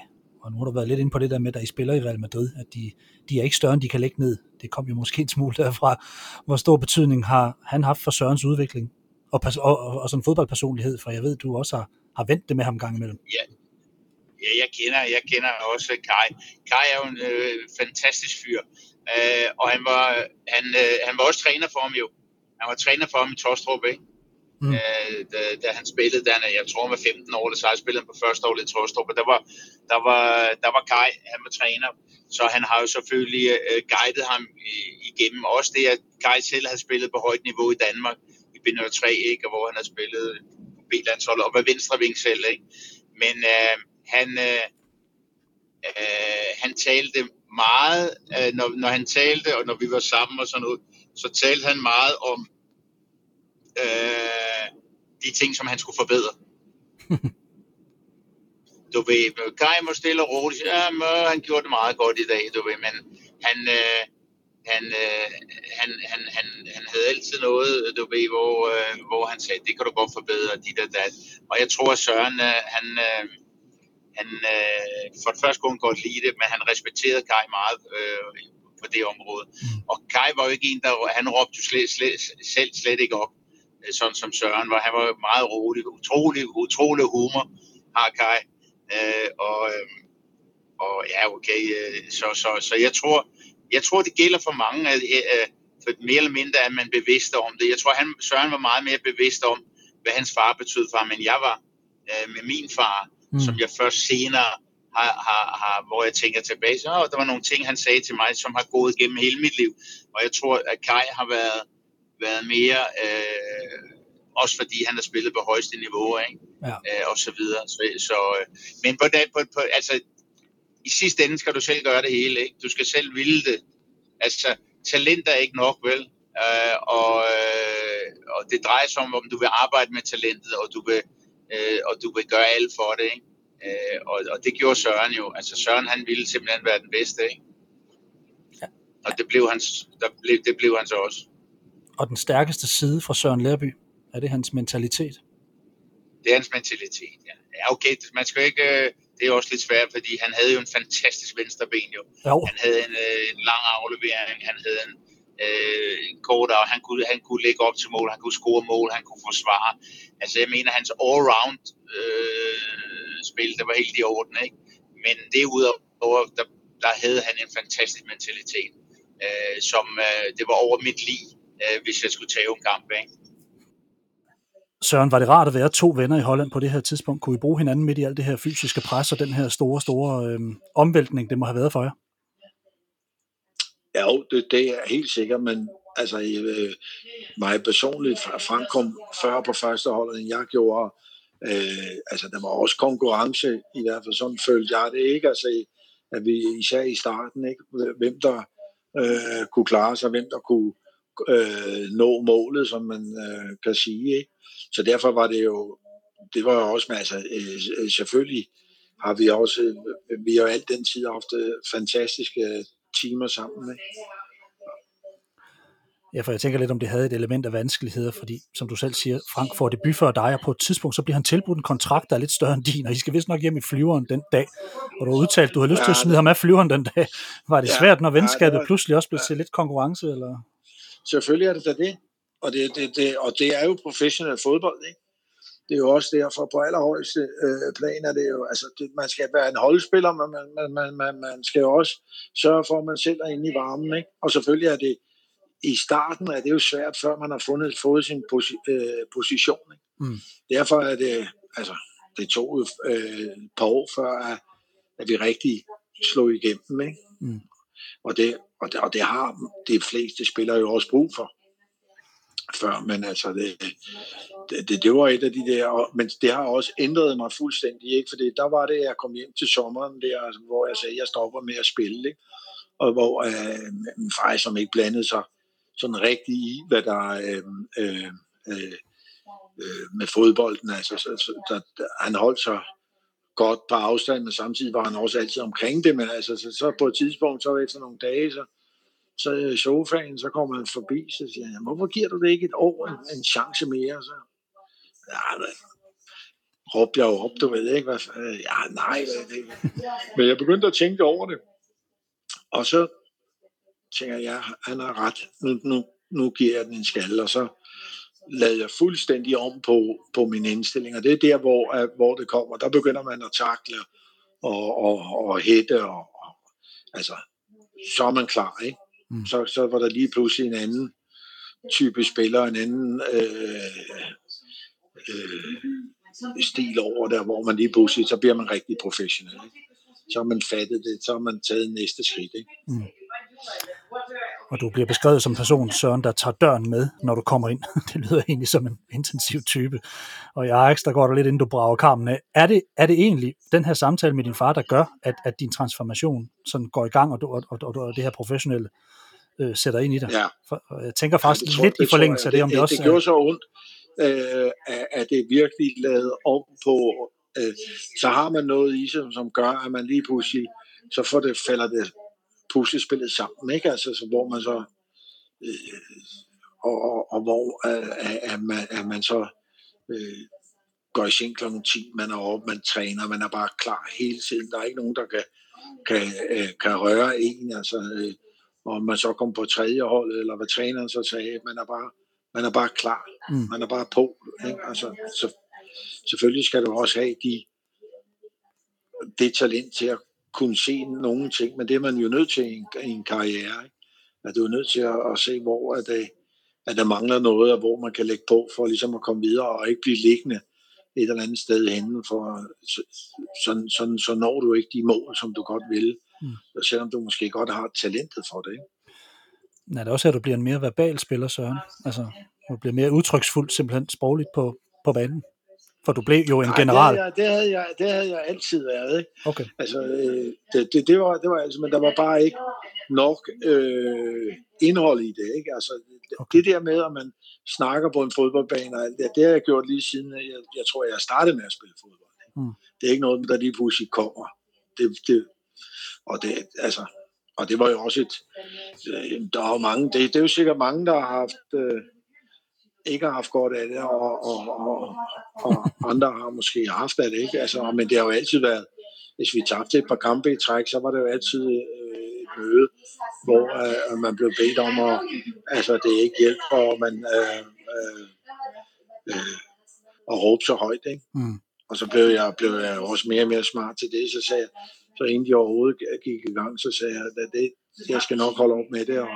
og nu har du været lidt inde på det der med, da I spiller i Real Madrid, at de, de er ikke større, end de kan lægge ned. Det kom jo måske en smule derfra. Hvor stor betydning har han haft for Sørens udvikling og, og, og, og sådan fodboldpersonlighed, for jeg ved, du også har, har vendt det med ham gang imellem. Ja, jeg kender, jeg kender også Kai. Kai er jo en øh, fantastisk fyr, øh, og han var, han, øh, han var også træner for ham jo. Han var træner for ham i Tostrup, ikke? Mm. Øh, da, da, han spillede, da han, jeg tror han var 15 år, så han spillede han på første år i Tostrup, og der var, der var, der var Kai, han var træner, så han har jo selvfølgelig øh, guidet ham igennem. Også det, at Kai selv har spillet på højt niveau i Danmark, i B03, ikke? Og hvor han har spillet på B-landsholdet, og var venstre ving selv, ikke? Men øh, han, øh, øh, han talte meget, øh, når, når han talte, og når vi var sammen og sådan noget, så talte han meget om øh, de ting, som han skulle forbedre. du ved, Kai må stille og roligt, ja, men, han gjorde det meget godt i dag, du ved, men han, øh, han, øh, han, han, han, han havde altid noget, du ved, hvor, øh, hvor han sagde, det kan du godt forbedre, dit og dat. Og jeg tror, at Søren, øh, han, øh, han øh, for det første kunne han godt lide det, men han respekterede Kai meget øh, på det område. Mm. Og Kai var jo ikke en, der han råbte jo slet, slet, selv slet ikke op. øh, sådan som Søren var. Han var meget rolig, utrolig, utrolig humor, har Kai. Øh, og, øh, og ja, okay, øh, så, så, så jeg tror, jeg tror, det gælder for mange, at, at for mere eller mindre er man bevidst om det. Jeg tror, han, Søren var meget mere bevidst om, hvad hans far betød for ham, end jeg var øh, med min far, mm. som jeg først senere har, har, har, hvor jeg tænker tilbage, så der var nogle ting, han sagde til mig, som har gået gennem hele mit liv. Og jeg tror, at Kai har været, været mere, øh, også fordi han har spillet på højeste niveau, ikke? Ja. Øh, og så videre. Så, så, øh, men på, på, på, altså, i sidste ende skal du selv gøre det hele, ikke? Du skal selv ville det. Altså, talent er ikke nok, vel? Øh, og, øh, og det drejer sig om, om du vil arbejde med talentet, og du vil, øh, og du vil gøre alt for det, ikke? Øh, og, og det gjorde Søren jo. Altså Søren, han ville simpelthen være den bedste, ikke? Ja. Og det blev, hans, der blev, det blev han så også. Og den stærkeste side fra Søren Lærby, er det hans mentalitet? Det er hans mentalitet, ja. Ja, okay, man skal ikke... Øh, det er også lidt svært, fordi han havde jo en fantastisk venstreben jo. jo. Han havde en, øh, en lang aflevering, han havde en, øh, en kort han kunne, han kunne lægge op til mål, han kunne score mål, han kunne forsvare. Altså jeg mener, hans all-round øh, spil, det var helt i orden, ikke? Men derudover, der, der havde han en fantastisk mentalitet, øh, som øh, det var over mit liv, øh, hvis jeg skulle tage en kamp, ikke? Søren, var det rart at være to venner i Holland på det her tidspunkt? Kunne I bruge hinanden midt i alt det her fysiske pres og den her store, store øh, omvæltning, det må have været for jer? Ja, det, det er helt sikkert, men altså øh, mig personligt, Frank kom før på første hold, end jeg gjorde. Øh, altså, der var også konkurrence, i hvert fald sådan følte jeg det ikke. Altså, at vi især i starten, ikke? hvem der øh, kunne klare sig, hvem der kunne øh, nå målet, som man øh, kan sige. Ikke? Så derfor var det jo, det var jo også med, altså øh, selvfølgelig har vi også, vi har alt den tid haft øh, fantastiske timer sammen. Ikke? Ja, for jeg tænker lidt, om det havde et element af vanskeligheder, fordi, som du selv siger, Frank får debut før dig, og på et tidspunkt, så bliver han tilbudt en kontrakt, der er lidt større end din, og I skal vist nok hjem i flyveren den dag. Og du har udtalt, du har lyst ja, til at smide ham af flyveren den dag. Var det ja, svært, når venskabet ja, var, pludselig også blev ja. til lidt konkurrence? Eller? Selvfølgelig er det da det. Og det, det, det, og det er jo professionel fodbold, ikke? Det er jo også derfor, på allerhøjeste øh, plan er det jo, altså det, man skal være en holdspiller, men man, man, man, man, man skal jo også sørge for, at man selv er inde i varmen, ikke? Og selvfølgelig er det, i starten er det jo svært, før man har fundet, fået sin posi, øh, position, ikke? Mm. Derfor er det, altså, det tog øh, et par år før, at, at vi rigtig slog igennem, ikke? Mm. Og, det, og, det, og det har de fleste spillere jo også brug for før, men altså det, det, det, var et af de der, og, men det har også ændret mig fuldstændig, ikke? fordi der var det, jeg kom hjem til sommeren der, altså, hvor jeg sagde, at jeg stopper med at spille, ikke? og hvor øh, min far som ikke blandede sig sådan rigtig i, hvad der øh, øh, øh, øh, med fodbolden, altså så, så, der, der, han holdt sig godt på afstand, men samtidig var han også altid omkring det, men altså så, så på et tidspunkt, så efter nogle dage, så så i sofaen, så kommer han forbi, så siger han, hvorfor giver du det ikke et år en, en chance mere? Så, ja, men, råbte jeg jo op, du ved ikke, hvad, øh, ja, nej, det. Men jeg begyndte at tænke over det. Og så tænker jeg, ja, han har ret, nu, nu, nu giver jeg den en skal, og så lader jeg fuldstændig om på, på min indstilling, og det er der, hvor, hvor det kommer. Der begynder man at takle og, og, og hætte, og, og altså, så er man klar, ikke? Mm. Så, så var der lige pludselig en anden type spiller, en anden øh, øh, stil over der, hvor man lige pludselig, så bliver man rigtig professionel. Ikke? Så har man fattet det, så har man taget næste skridt. Ikke? Mm. Og du bliver beskrevet som person, Søren, der tager døren med, når du kommer ind. Det lyder egentlig som en intensiv type. Og jeg er ekstra godt lidt, inden du brager karmen af. Er det, er det egentlig den her samtale med din far, der gør, at, at din transformation sådan går i gang, og, du, og, og, og det her professionelle øh, sætter ind i dig. Ja. For, jeg tænker faktisk ja, lidt det, i forlængelse af det, om det, det også Det gjorde så ondt, øh, at det virkelig lavet om på, øh, så har man noget i sig, som gør, at man lige pludselig, så får det, falder det puslespillet sammen, ikke? Altså, så hvor man så, øh, og, og, og hvor øh, er, man, er man så øh, går i seng kl. 10, man er oppe, man træner, man er bare klar hele tiden. Der er ikke nogen, der kan, kan, øh, kan røre en. Altså, øh, og man så kom på tredje hold, eller hvad træneren så sagde, man er bare man er bare klar. Mm. Man er bare på. Ikke? Altså, så, selvfølgelig skal du også have de, det talent til at kunne se nogle ting, men det er man jo nødt til i en, i en karriere. Ikke? At du er nødt til at, at se, hvor at det, at der mangler noget, og hvor man kan lægge på for ligesom at komme videre og ikke blive liggende et eller andet sted henne, for så, så, så, så når du ikke de mål, som du godt vil, mm. selvom du måske godt har talentet for det. Ikke? Ja, det er også her, du bliver en mere verbal spiller, Søren. Altså, du bliver mere udtryksfuld simpelthen sprogligt på, på banen. For du blev jo en Nej, general. Det, det, havde jeg, det havde jeg altid været. Ikke? Okay. Altså, øh, det, det, det, var, det var altså, men der var bare ikke nok øh, indhold i det. Ikke? Altså, okay. Det der med, at man snakker på en fodboldbane, og alt det, det har jeg gjort lige siden, jeg, jeg tror, jeg startede med at spille fodbold. Mm. Det er ikke noget, der lige pludselig kommer. Det, det, og, det, altså, og det var jo også et... Øh, der er jo mange... Det, det er jo sikkert mange, der har haft... Øh, ikke har haft godt af det, og, og, og, og andre har måske haft af det, ikke? Altså, men det har jo altid været, hvis vi tabte et par kampe i træk, så var det jo altid øh, et møde, hvor øh, man blev bedt om at, altså det ikke hjælper, og man øh, øh, øh, og råbe så højt, ikke? Mm. Og så blev jeg, blev jeg også mere og mere smart til det, så sagde jeg, så inden de overhovedet gik i gang, så sagde jeg, at det, jeg skal nok holde op med det, og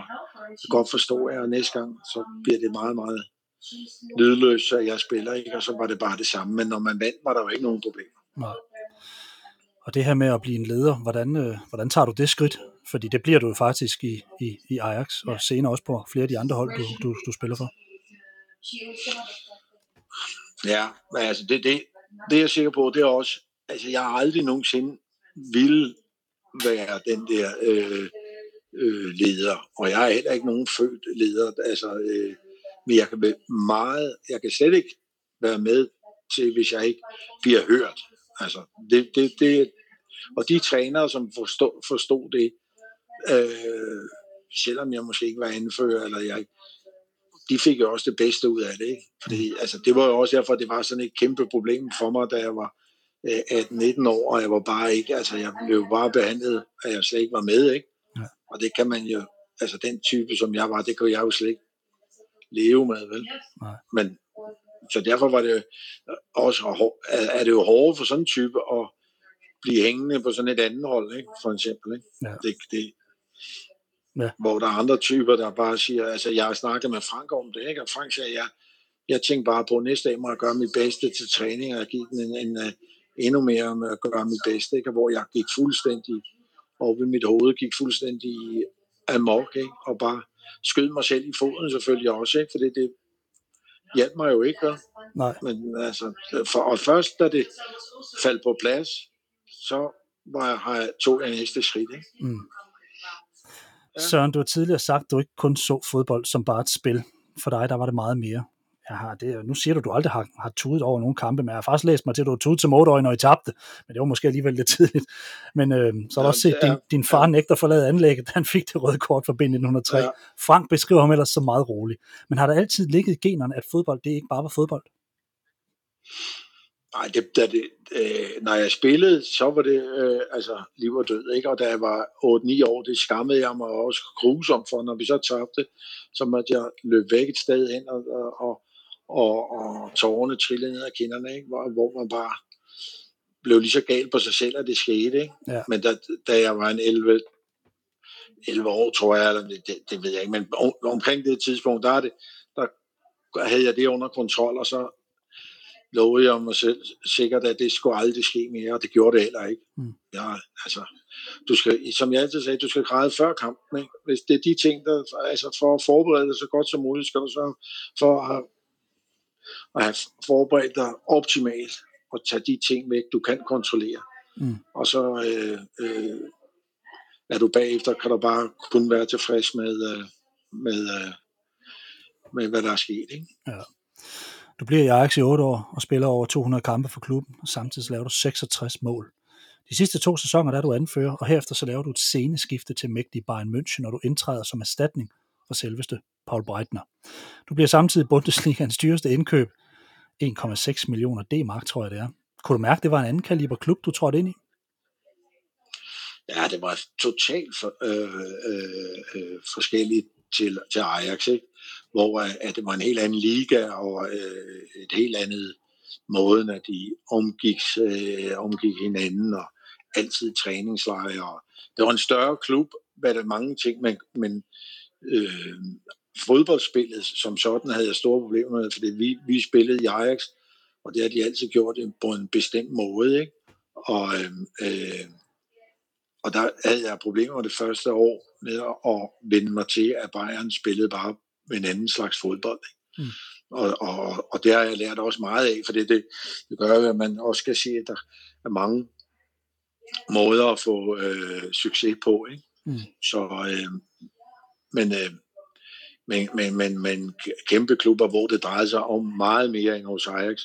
jeg godt forstå, at næste gang, så bliver det meget, meget lydløs, at jeg spiller, ikke? og så var det bare det samme. Men når man vandt, var der jo ikke nogen problemer. Nej. Og det her med at blive en leder, hvordan, øh, hvordan tager du det skridt? Fordi det bliver du jo faktisk i, i, i Ajax, og senere også på flere af de andre hold, du, du, du spiller for. Ja, men altså det, det, det er jeg sikker på, det er også, altså jeg har aldrig nogensinde ville være den der øh, øh, leder, og jeg er heller ikke nogen født leder, altså øh, men jeg kan meget, jeg kan slet ikke være med til, hvis jeg ikke bliver hørt. Altså, det, det, det, og de trænere, som forstod, forstod det, øh, selvom jeg måske ikke var anfører, eller jeg, de fik jo også det bedste ud af det. Ikke? Fordi, altså, det var jo også derfor, det var sådan et kæmpe problem for mig, da jeg var øh, 18-19 år, og jeg var bare ikke, altså jeg blev bare behandlet, at jeg slet ikke var med. Ikke? Ja. Og det kan man jo, altså den type, som jeg var, det kunne jeg jo slet ikke leve med, vel? Nej. Men, så derfor var det også, er det jo hårdt for sådan en type at blive hængende på sådan et andet hold, ikke? for eksempel. Ikke? Ja. Det, det, ja. Hvor der er andre typer, der bare siger, altså jeg har snakket med Frank om det, ikke? og Frank siger, ja, jeg tænkte bare på, at næste dag må jeg gøre mit bedste til træning, og give den en, en, en endnu mere med at gøre mit bedste, ikke? hvor jeg gik fuldstændig over ved mit hoved, gik fuldstændig amok, ikke? og bare skød mig selv i foden selvfølgelig også, ikke? for det, det hjalp mig jo ikke. Ja? Nej. Men altså, for, og først da det faldt på plads, så var jeg, har jeg, tog jeg næste skridt. Ikke? Mm. Ja. Søren, du har tidligere sagt, at du ikke kun så fodbold som bare et spil. For dig, der var det meget mere jeg har det, nu siger du, du aldrig har, har tudet over nogle kampe, men jeg har faktisk læst mig til, at du har tudet til Mådøj, når I tabte, men det var måske alligevel lidt tidligt. Men øh, så har du også set, din, din far ja. nægter forlade anlægget, han fik det røde kort for bind 1903. Ja. Frank beskriver ham ellers så meget roligt. Men har der altid ligget i generne, at fodbold, det ikke bare var fodbold? Nej, det, da det, øh, når jeg spillede, så var det øh, altså liv og død, ikke? Og da jeg var 8-9 år, det skammede jeg mig også grusomt for, når vi så tabte, så måtte jeg løbe væk et sted hen og, og, og og, og tårerne trillede ned ad kinderne, ikke? Hvor, hvor man bare blev lige så gal på sig selv, at det skete. Ikke? Ja. Men da, da jeg var en 11, 11 år, tror jeg, eller det, det ved jeg ikke, men om, omkring det tidspunkt, der, det, der havde jeg det under kontrol, og så lovede jeg mig selv sikkert, at det skulle aldrig ske mere, og det gjorde det heller ikke. Mm. Ja, altså, du skal, som jeg altid sagde, du skal græde før kampen. Ikke? Hvis det er de ting, der, altså for at forberede dig så godt som muligt, skal du så for at have at have forberedt dig optimalt og tage de ting væk, du kan kontrollere. Mm. Og så øh, øh, er du bagefter, kan du bare kun være tilfreds med, øh, med, øh, med hvad der er sket. Ikke? Ja. Du bliver i Ajax i 8 år og spiller over 200 kampe for klubben, og samtidig laver du 66 mål. De sidste to sæsoner der er du anfører, og herefter så laver du et sceneskifte til mægtige Bayern München, når du indtræder som erstatning for selveste Paul Breitner. Du bliver samtidig Bundesligaens dyreste indkøb, 1,6 millioner D-mark, tror jeg det er. Kunne du mærke, det var en anden kaliber klub, du trådte ind i? Ja, det var totalt for, øh, øh, øh, forskelligt til, til Ajax, ikke? hvor øh, at det var en helt anden liga og øh, et helt andet måde, at de omgik, øh, omgik hinanden og altid træningslejre. Det var en større klub, hvad der mange ting, men, men øh, fodboldspillet som sådan havde jeg store problemer med, fordi vi, vi spillede i Ajax, og det har de altid gjort på en bestemt måde, ikke? Og, øh, øh, og der havde jeg problemer det første år med at vende mig til, at Bayern spillede bare en anden slags fodbold. Ikke? Mm. Og, og, og det har jeg lært også meget af, for det, det, gør at man også skal se, at der er mange måder at få øh, succes på. Ikke? Mm. Så, øh, men, øh, men, men, men, men kæmpe klubber, hvor det drejer sig om meget mere end hos Ajax,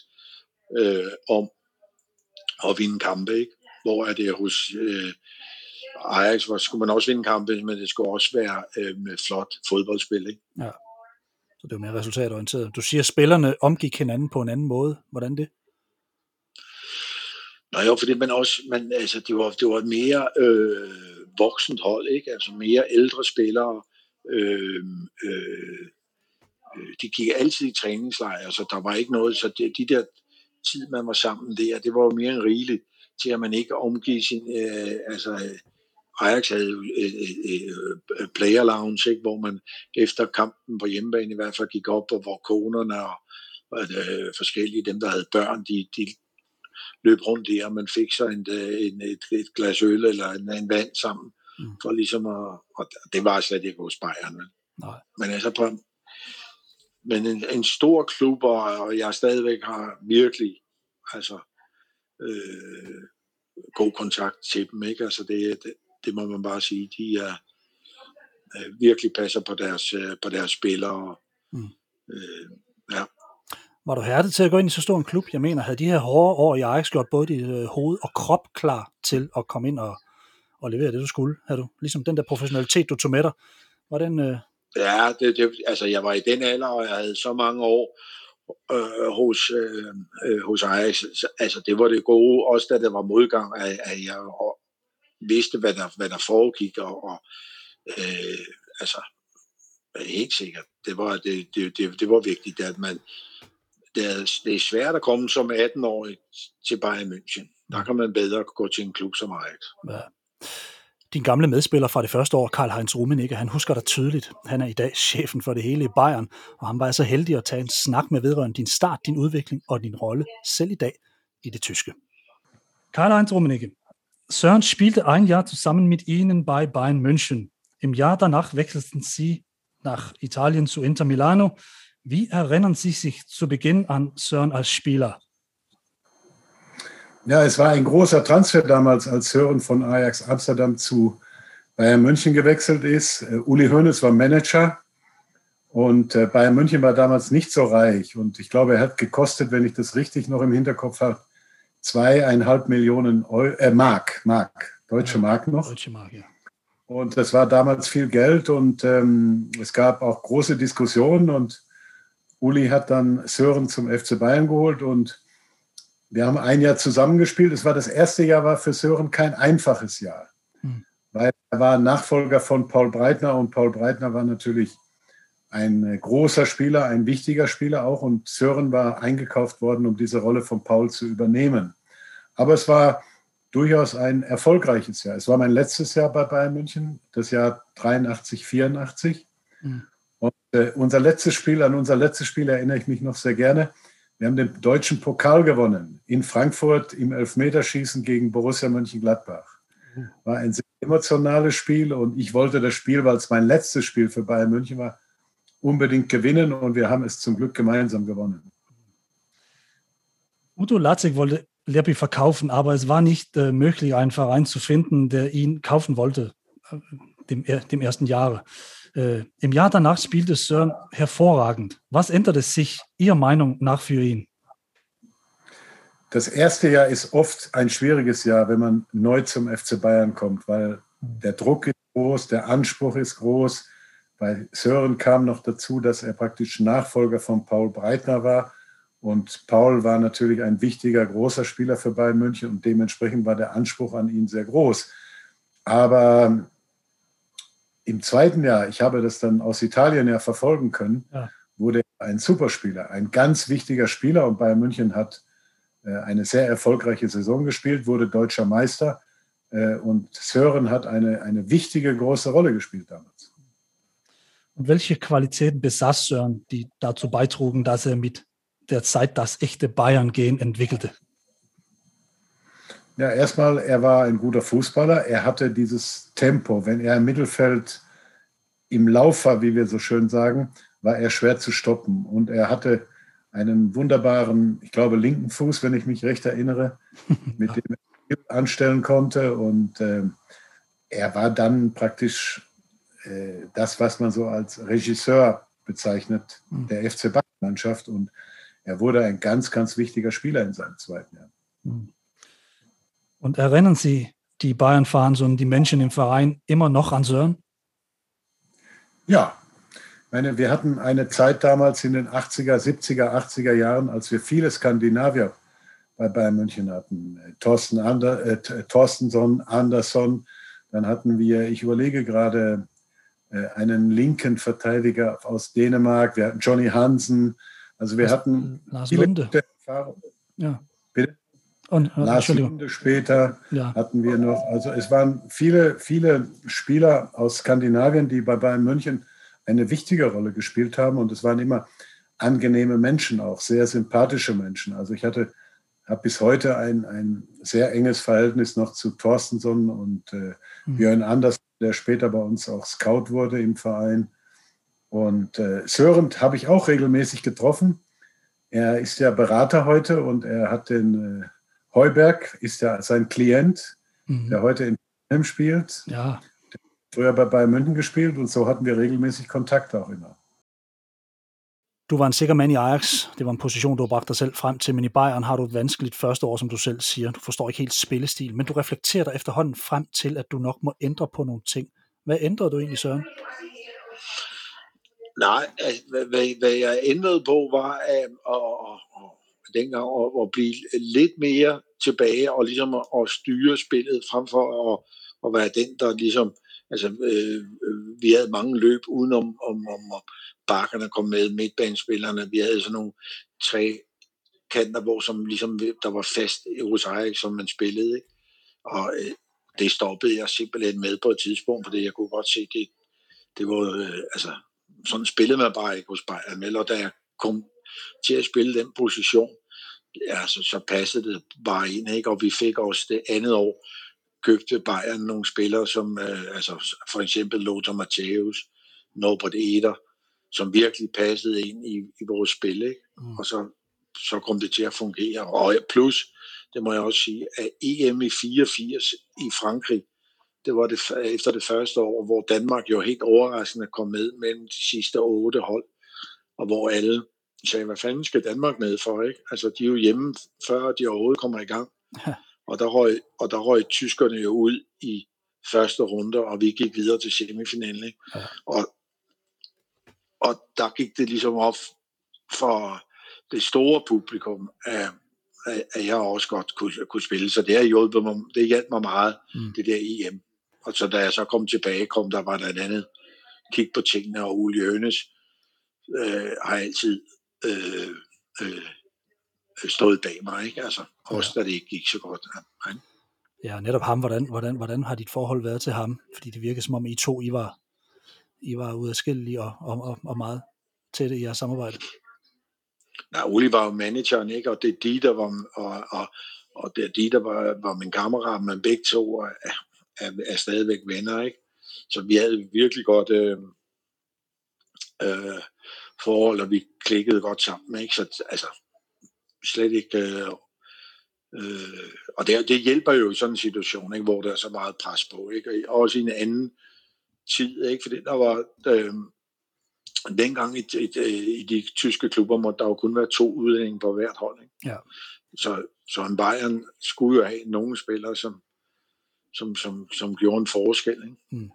øh, om at vinde kampe, ikke? Hvor er det hos øh, Ajax, hvor skulle man også vinde kampe, men det skulle også være øh, med flot fodboldspil, ikke? Ja. Så det var mere resultatorienteret. Du siger, at spillerne omgik hinanden på en anden måde. Hvordan det? Nej, jo, fordi man også, man, altså, det, var, det var et mere øh, voksent hold, ikke? Altså mere ældre spillere. Øhm, øh, øh, de gik altid i træningslejre, så der var ikke noget, så de, de der tid, man var sammen der, det var jo mere end rigeligt til, at man ikke omgive sin, øh, altså Ajax havde øh, øh, øh, player lounge, ikke, hvor man efter kampen på hjemmebane i hvert fald gik op, og hvor konerne og, og øh, forskellige, dem der havde børn, de, de løb rundt der, og man fik sig en, øh, en, et, et glas øl eller en, en vand sammen, mm. for ligesom at, og det var slet ikke hos Bayern. Men, Nej. men altså på, men en, en stor klub, og jeg stadigvæk har virkelig altså, øh, god kontakt til dem. Ikke? Altså det, det, det må man bare sige. De er øh, virkelig passer på deres, øh, på deres spillere. Mm. Øh, ja. Var du hærdet til at gå ind i så stor en klub? Jeg mener, havde de her hårde år i Ajax gjort både dit øh, hoved og krop klar til at komme ind og, og levere det, du skulle? Havde du ligesom den der professionalitet, du tog med dig? Var den... Øh... Ja, det, det, altså jeg var i den alder, og jeg havde så mange år øh, hos, øh, øh hos Ajax. Altså det var det gode, også da der var modgang, at, at jeg vidste, hvad der, hvad der foregik, og, og øh, altså, helt sikkert, det var, det, det, det, det var vigtigt, at man, det er, det er svært at komme som 18-årig til Bayern München. Der kan man bedre gå til en klub som Ajax. Ja. Din gamle medspiller fra det første år, Karl Heinz Rummenigge, han husker dig tydeligt. Han er i dag chefen for det hele i Bayern, og han var så heldig at tage en snak med vedrørende din start, din udvikling og din rolle selv i dag i det tyske. Karl Heinz Rummenigge, Søren spielte ein Jahr zusammen mit ihnen bei Bayern München. Im Jahr danach wechselten sie nach Italien zu Inter Milano. Wie erinnern Sie sich zu Beginn an Sören als Spieler? Ja, es war ein großer Transfer damals, als Sören von Ajax Amsterdam zu Bayern München gewechselt ist. Uh, Uli Hoeneß war Manager und uh, Bayern München war damals nicht so reich. Und ich glaube, er hat gekostet, wenn ich das richtig noch im Hinterkopf habe, zweieinhalb Millionen Euro, äh, Mark, Mark, deutsche Mark noch. Deutsche Mark, ja. Und das war damals viel Geld und ähm, es gab auch große Diskussionen und Uli hat dann Sören zum FC Bayern geholt und wir haben ein Jahr zusammengespielt. Es war das erste Jahr, war für Sören kein einfaches Jahr, hm. weil er war Nachfolger von Paul Breitner und Paul Breitner war natürlich ein großer Spieler, ein wichtiger Spieler auch. Und Sören war eingekauft worden, um diese Rolle von Paul zu übernehmen. Aber es war durchaus ein erfolgreiches Jahr. Es war mein letztes Jahr bei Bayern München, das Jahr 83, 84. Mhm. Und äh, unser letztes Spiel, an unser letztes Spiel erinnere ich mich noch sehr gerne. Wir haben den deutschen Pokal gewonnen in Frankfurt im Elfmeterschießen gegen Borussia Mönchengladbach. War ein sehr emotionales Spiel und ich wollte das Spiel, weil es mein letztes Spiel für Bayern München war, unbedingt gewinnen und wir haben es zum Glück gemeinsam gewonnen. Udo Latzig wollte Lerby verkaufen, aber es war nicht äh, möglich, einen Verein zu finden, der ihn kaufen wollte, äh, dem, dem ersten Jahre. Äh, Im Jahr danach spielte Sören hervorragend. Was änderte sich Ihrer Meinung nach für ihn? Das erste Jahr ist oft ein schwieriges Jahr, wenn man neu zum FC Bayern kommt, weil der Druck ist groß, der Anspruch ist groß bei Sören kam noch dazu, dass er praktisch Nachfolger von Paul Breitner war. Und Paul war natürlich ein wichtiger, großer Spieler für Bayern München und dementsprechend war der Anspruch an ihn sehr groß. Aber im zweiten Jahr, ich habe das dann aus Italien ja verfolgen können, ja. ein Superspieler, ein ganz wichtiger Spieler und Bayern München hat äh, eine sehr erfolgreiche Saison gespielt, wurde deutscher Meister äh, und Sören hat eine, eine wichtige, große Rolle gespielt damals. Und welche Qualitäten besaß Sören, die dazu beitrugen, dass er mit der Zeit das echte Bayern-Gehen entwickelte? Ja, erstmal, er war ein guter Fußballer. Er hatte dieses Tempo. Wenn er im Mittelfeld im Lauf war, wie wir so schön sagen, war er schwer zu stoppen. Und er hatte einen wunderbaren, ich glaube, linken Fuß, wenn ich mich recht erinnere, mit dem er anstellen konnte. Und äh, er war dann praktisch äh, das, was man so als Regisseur bezeichnet, hm. der FC Bayern-Mannschaft. Und er wurde ein ganz, ganz wichtiger Spieler in seinem zweiten Jahr. Hm. Und erinnern Sie die Bayern-Fans und die Menschen im Verein immer noch an Sören? Ja, meine, wir hatten eine Zeit damals in den 80er, 70er, 80er Jahren, als wir viele Skandinavier bei Bayern München hatten. Thorsten Ander, äh, Thorstenson, Andersson, dann hatten wir, ich überlege gerade, äh, einen linken Verteidiger aus Dänemark, wir hatten Johnny Hansen, also wir hatten Lars viele Lunde. Erfahrungen. Ja. Bitte? Und, äh, Lars Lunde später ja. hatten wir noch, also es waren viele, viele Spieler aus Skandinavien, die bei Bayern München eine wichtige Rolle gespielt haben. Und es waren immer angenehme Menschen auch, sehr sympathische Menschen. Also ich hatte, habe bis heute ein, ein sehr enges Verhältnis noch zu Thorstenson und äh, mhm. Björn Anders, der später bei uns auch Scout wurde im Verein. Und äh, Sören habe ich auch regelmäßig getroffen. Er ist ja Berater heute und er hat den äh, Heuberg, ist ja sein Klient, mhm. der heute in Film spielt. Ja früher bei Bayern München gespielt und so hatten wir regelmäßig Kontakt auch immer. Du var en sikker mand i Ajax. Det var en position, du har bragt dig selv frem til, men i Bayern har du et vanskeligt første år, som du selv siger. Du forstår ikke helt spillestil, men du reflekterer dig efterhånden frem til, at du nok må ændre på nogle ting. Hvad ændrede du egentlig, Søren? Nej, altså, hvad, hvad, hvad jeg ændrede på var at, at, at, at dengang at, at blive lidt mere tilbage og ligesom at, at styre spillet frem for at, at være den, der ligesom Altså, øh, vi havde mange løb udenom om, om, om bakkerne kom med, midtbanespillerne. Vi havde sådan nogle tre kanter, hvor som ligesom, der var fast hos Ajax, som man spillede. Ikke? Og øh, det stoppede jeg simpelthen med på et tidspunkt, fordi jeg kunne godt se, det, det var, øh, altså, sådan spillede man bare ikke hos Bayern. Eller da jeg kom til at spille den position, ja, så, så passede det bare ind, ikke? og vi fik også det andet år købte Bayern nogle spillere, som øh, altså for eksempel Lothar Matthäus, Norbert Eder, som virkelig passede ind i, i vores spil. Ikke? Mm. Og så, så kom det til at fungere. Og plus, det må jeg også sige, at EM i 84 i Frankrig, det var det efter det første år, hvor Danmark jo helt overraskende kom med mellem de sidste otte hold, og hvor alle sagde, hvad fanden skal Danmark med for, ikke? Altså, de er jo hjemme, før de overhovedet kommer i gang. Og der røg, og der røg tyskerne jo ud i første runde, og vi gik videre til semifinalen. Ikke? Ja. Og, og der gik det ligesom op for det store publikum, at, at jeg også godt kunne, kunne spille. Så det har hjulpet mig, det hjalp mig meget, mm. det der EM. Og så da jeg så kom tilbage, kom der var der et andet kig på tingene, og Uli Ønes øh, har altid øh, øh, stået bag mig, ikke? Altså, også ja. da det ikke gik så godt. Ja. Ja, netop ham. Hvordan, hvordan, hvordan har dit forhold været til ham? Fordi det virker som om I to, I var, I var udadskillelige og, og, og, og meget tætte i jeres samarbejde. Nej, Uli var jo manageren, ikke? Og det er de, der var, og, og, og det er de, der var, var min kammerat, men begge to er, er, er stadigvæk venner, ikke? Så vi havde virkelig godt øh, øh, forhold, og vi klikkede godt sammen, ikke? Så altså, slet ikke... Øh, øh, og det, det hjælper jo i sådan en situation, ikke, hvor der er så meget pres på. Ikke? Og også i en anden tid, ikke? fordi der var... Øh, dengang i, i, i de tyske klubber måtte der jo kun være to udlændinge på hvert hold. Ikke? Ja. Så, så en Bayern skulle jo have nogle spillere, som, som, som, som gjorde en forskel. Ikke? Mm.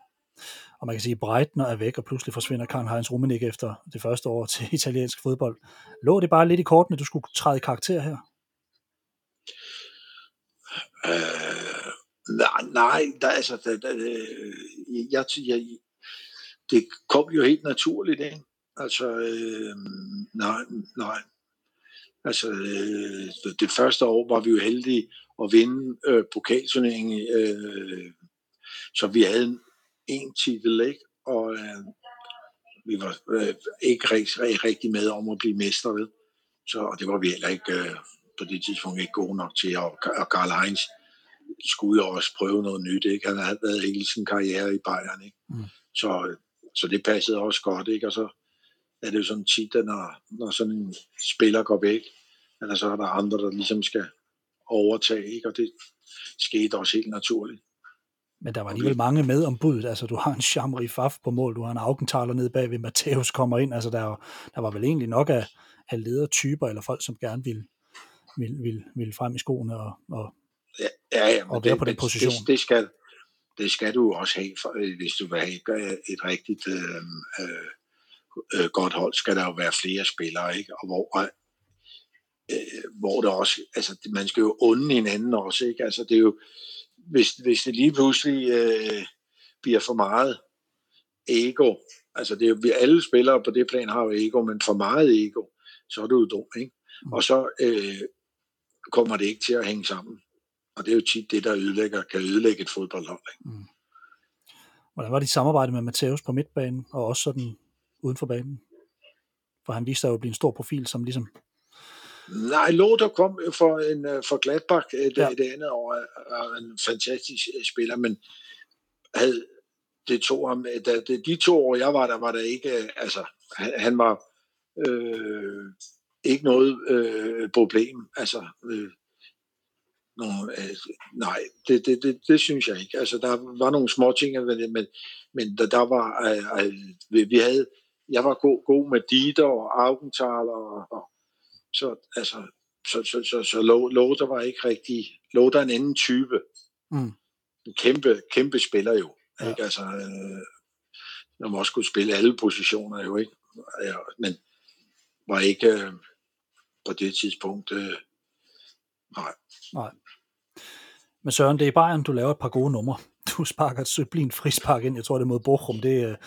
Og man kan sige, at Breitner er væk, og pludselig forsvinder Karl Heinz Rummenigge efter det første år til italiensk fodbold. Lå det bare lidt i kortene, du skulle træde i karakter her? Øh, nej, nej der, altså, der, der, øh, jeg, jeg, det kom jo helt naturligt, ikke? Altså, øh, nej, nej. Altså, øh, det første år var vi jo heldige at vinde øh, pokalturneringen, øh, så vi havde en titel, ikke? Og øh, vi var øh, ikke rigtig, rigtig med om at blive mester ved. Så og det var vi heller ikke øh, på det tidspunkt ikke gode nok til. Og, og Karl Heinz skulle jo også prøve noget nyt. Ikke? Han havde været hele sin karriere i Bayern. Ikke? Mm. Så, så det passede også godt. Ikke? Og så er det jo sådan tit, at når, når sådan en spiller går væk, eller så er der andre, der ligesom skal overtage. Ikke? Og det skete også helt naturligt. Men der var alligevel mange med om budet. Altså, du har en Chamri Faf på mål, du har en Augenthaler nede bagved, Matthäus kommer ind. Altså, der, der var vel egentlig nok af, af ledertyper, eller folk, som gerne ville, ville, ville, ville frem i skoene og, og, ja, ja, ja, og være det, på den position. Det, det, skal, det skal du også have, for, øh, hvis du vil have et rigtigt øh, øh, øh, godt hold, skal der jo være flere spillere, ikke? Og hvor, øh, hvor der også, altså man skal jo unde hinanden også, ikke? Altså det er jo, hvis, hvis det lige pludselig øh, bliver for meget ego, altså det er jo, vi alle spillere på det plan har jo ego, men for meget ego, så er du jo dum, ikke? Mm. Og så øh, kommer det ikke til at hænge sammen. Og det er jo tit det, der ødelægger, kan ødelægge et fodboldhold. Ikke? Mm. Hvordan var dit samarbejde med Matthäus på midtbanen, og også sådan uden for banen? For han viste sig jo at blive en stor profil, som ligesom Nej, Lothar kom for, en, øh, for Gladbach et, ja. et andet år, og en fantastisk øh, spiller, men havde, det tog ham, da, det, de to år, jeg var der, var der ikke, øh, altså, han, han var øh, ikke noget øh, problem, altså, øh, no, øh, nej, det, det, det, det synes jeg ikke. Altså, der var nogle små ting, men, men der, der var, øh, øh, vi havde, jeg var god, god med Dieter og Augenthaler og, og så, altså, så, så, så, så Lothar var ikke rigtig... Lothar er en anden type. Mm. En kæmpe, kæmpe spiller jo. Ja. Ikke? Altså, øh, man må også kunne spille alle positioner jo, ikke? Ja, men var ikke øh, på det tidspunkt... Øh, nej. Nej. Men Søren, det er i Bayern, du laver et par gode numre. Du sparker et sublimt frispark ind, jeg tror det er mod Bochum. Det, øh,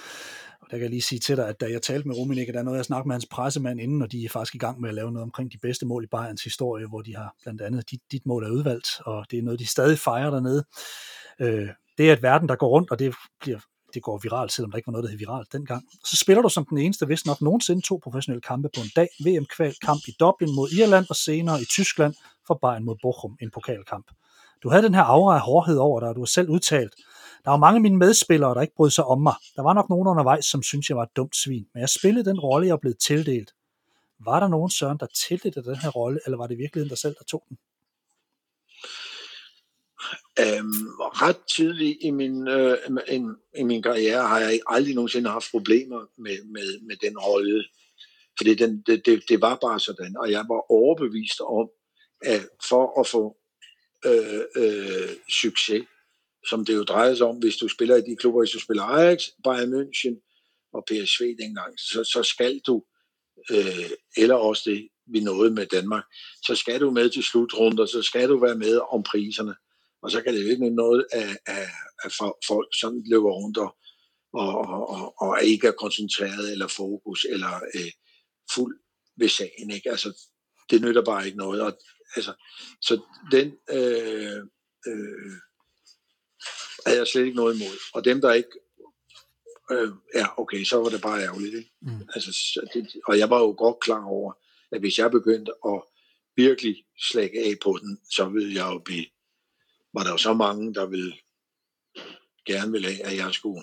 der kan jeg lige sige til dig, at da jeg talte med Rummenigge, der er noget, jeg snakkede med hans pressemand inden, og de er faktisk i gang med at lave noget omkring de bedste mål i Bayerns historie, hvor de har blandt andet, dit, dit mål er udvalgt, og det er noget, de stadig fejrer dernede. Øh, det er et verden, der går rundt, og det bliver det går viralt, selvom der ikke var noget, der hed viralt dengang. Så spiller du som den eneste, hvis nok nogensinde to professionelle kampe på en dag. VM-kamp i Dublin mod Irland, og senere i Tyskland for Bayern mod Bochum, en pokalkamp. Du havde den her aura af hårdhed over dig, og du har selv udtalt, der var mange af mine medspillere, der ikke brød sig om mig. Der var nok nogen undervejs, som synes jeg var et dumt svin, men jeg spillede den rolle, jeg blev tildelt. Var der nogen, Søren, der tildelte den her rolle, eller var det virkeligheden der selv, der tog den? Øhm, ret tidligt i min, øh, i, i min karriere har jeg aldrig nogensinde haft problemer med, med, med den rolle. Fordi den, det, det, det var bare sådan, og jeg var overbevist om, at for at få øh, øh, succes, som det jo drejer sig om, hvis du spiller i de klubber, hvis du spiller Ajax, Bayern München og PSV dengang, så, så skal du, øh, eller også det, vi nåede med Danmark, så skal du med til slutrunder, så skal du være med om priserne. Og så kan det jo ikke noget af, af, at folk, sådan løber rundt og, og, og, og ikke er koncentreret eller fokus eller øh, fuld ved sagen. Ikke? Altså, det nytter bare ikke noget. Og, altså, så den øh, øh, havde jeg slet ikke noget imod. Og dem, der ikke øh, ja, okay, så var det bare ærgerligt. Ikke? Mm. Altså, det, og jeg var jo godt klar over, at hvis jeg begyndte at virkelig slække af på den, så ville jeg jo blive, var der jo så mange, der ville gerne ville have, at jeg skulle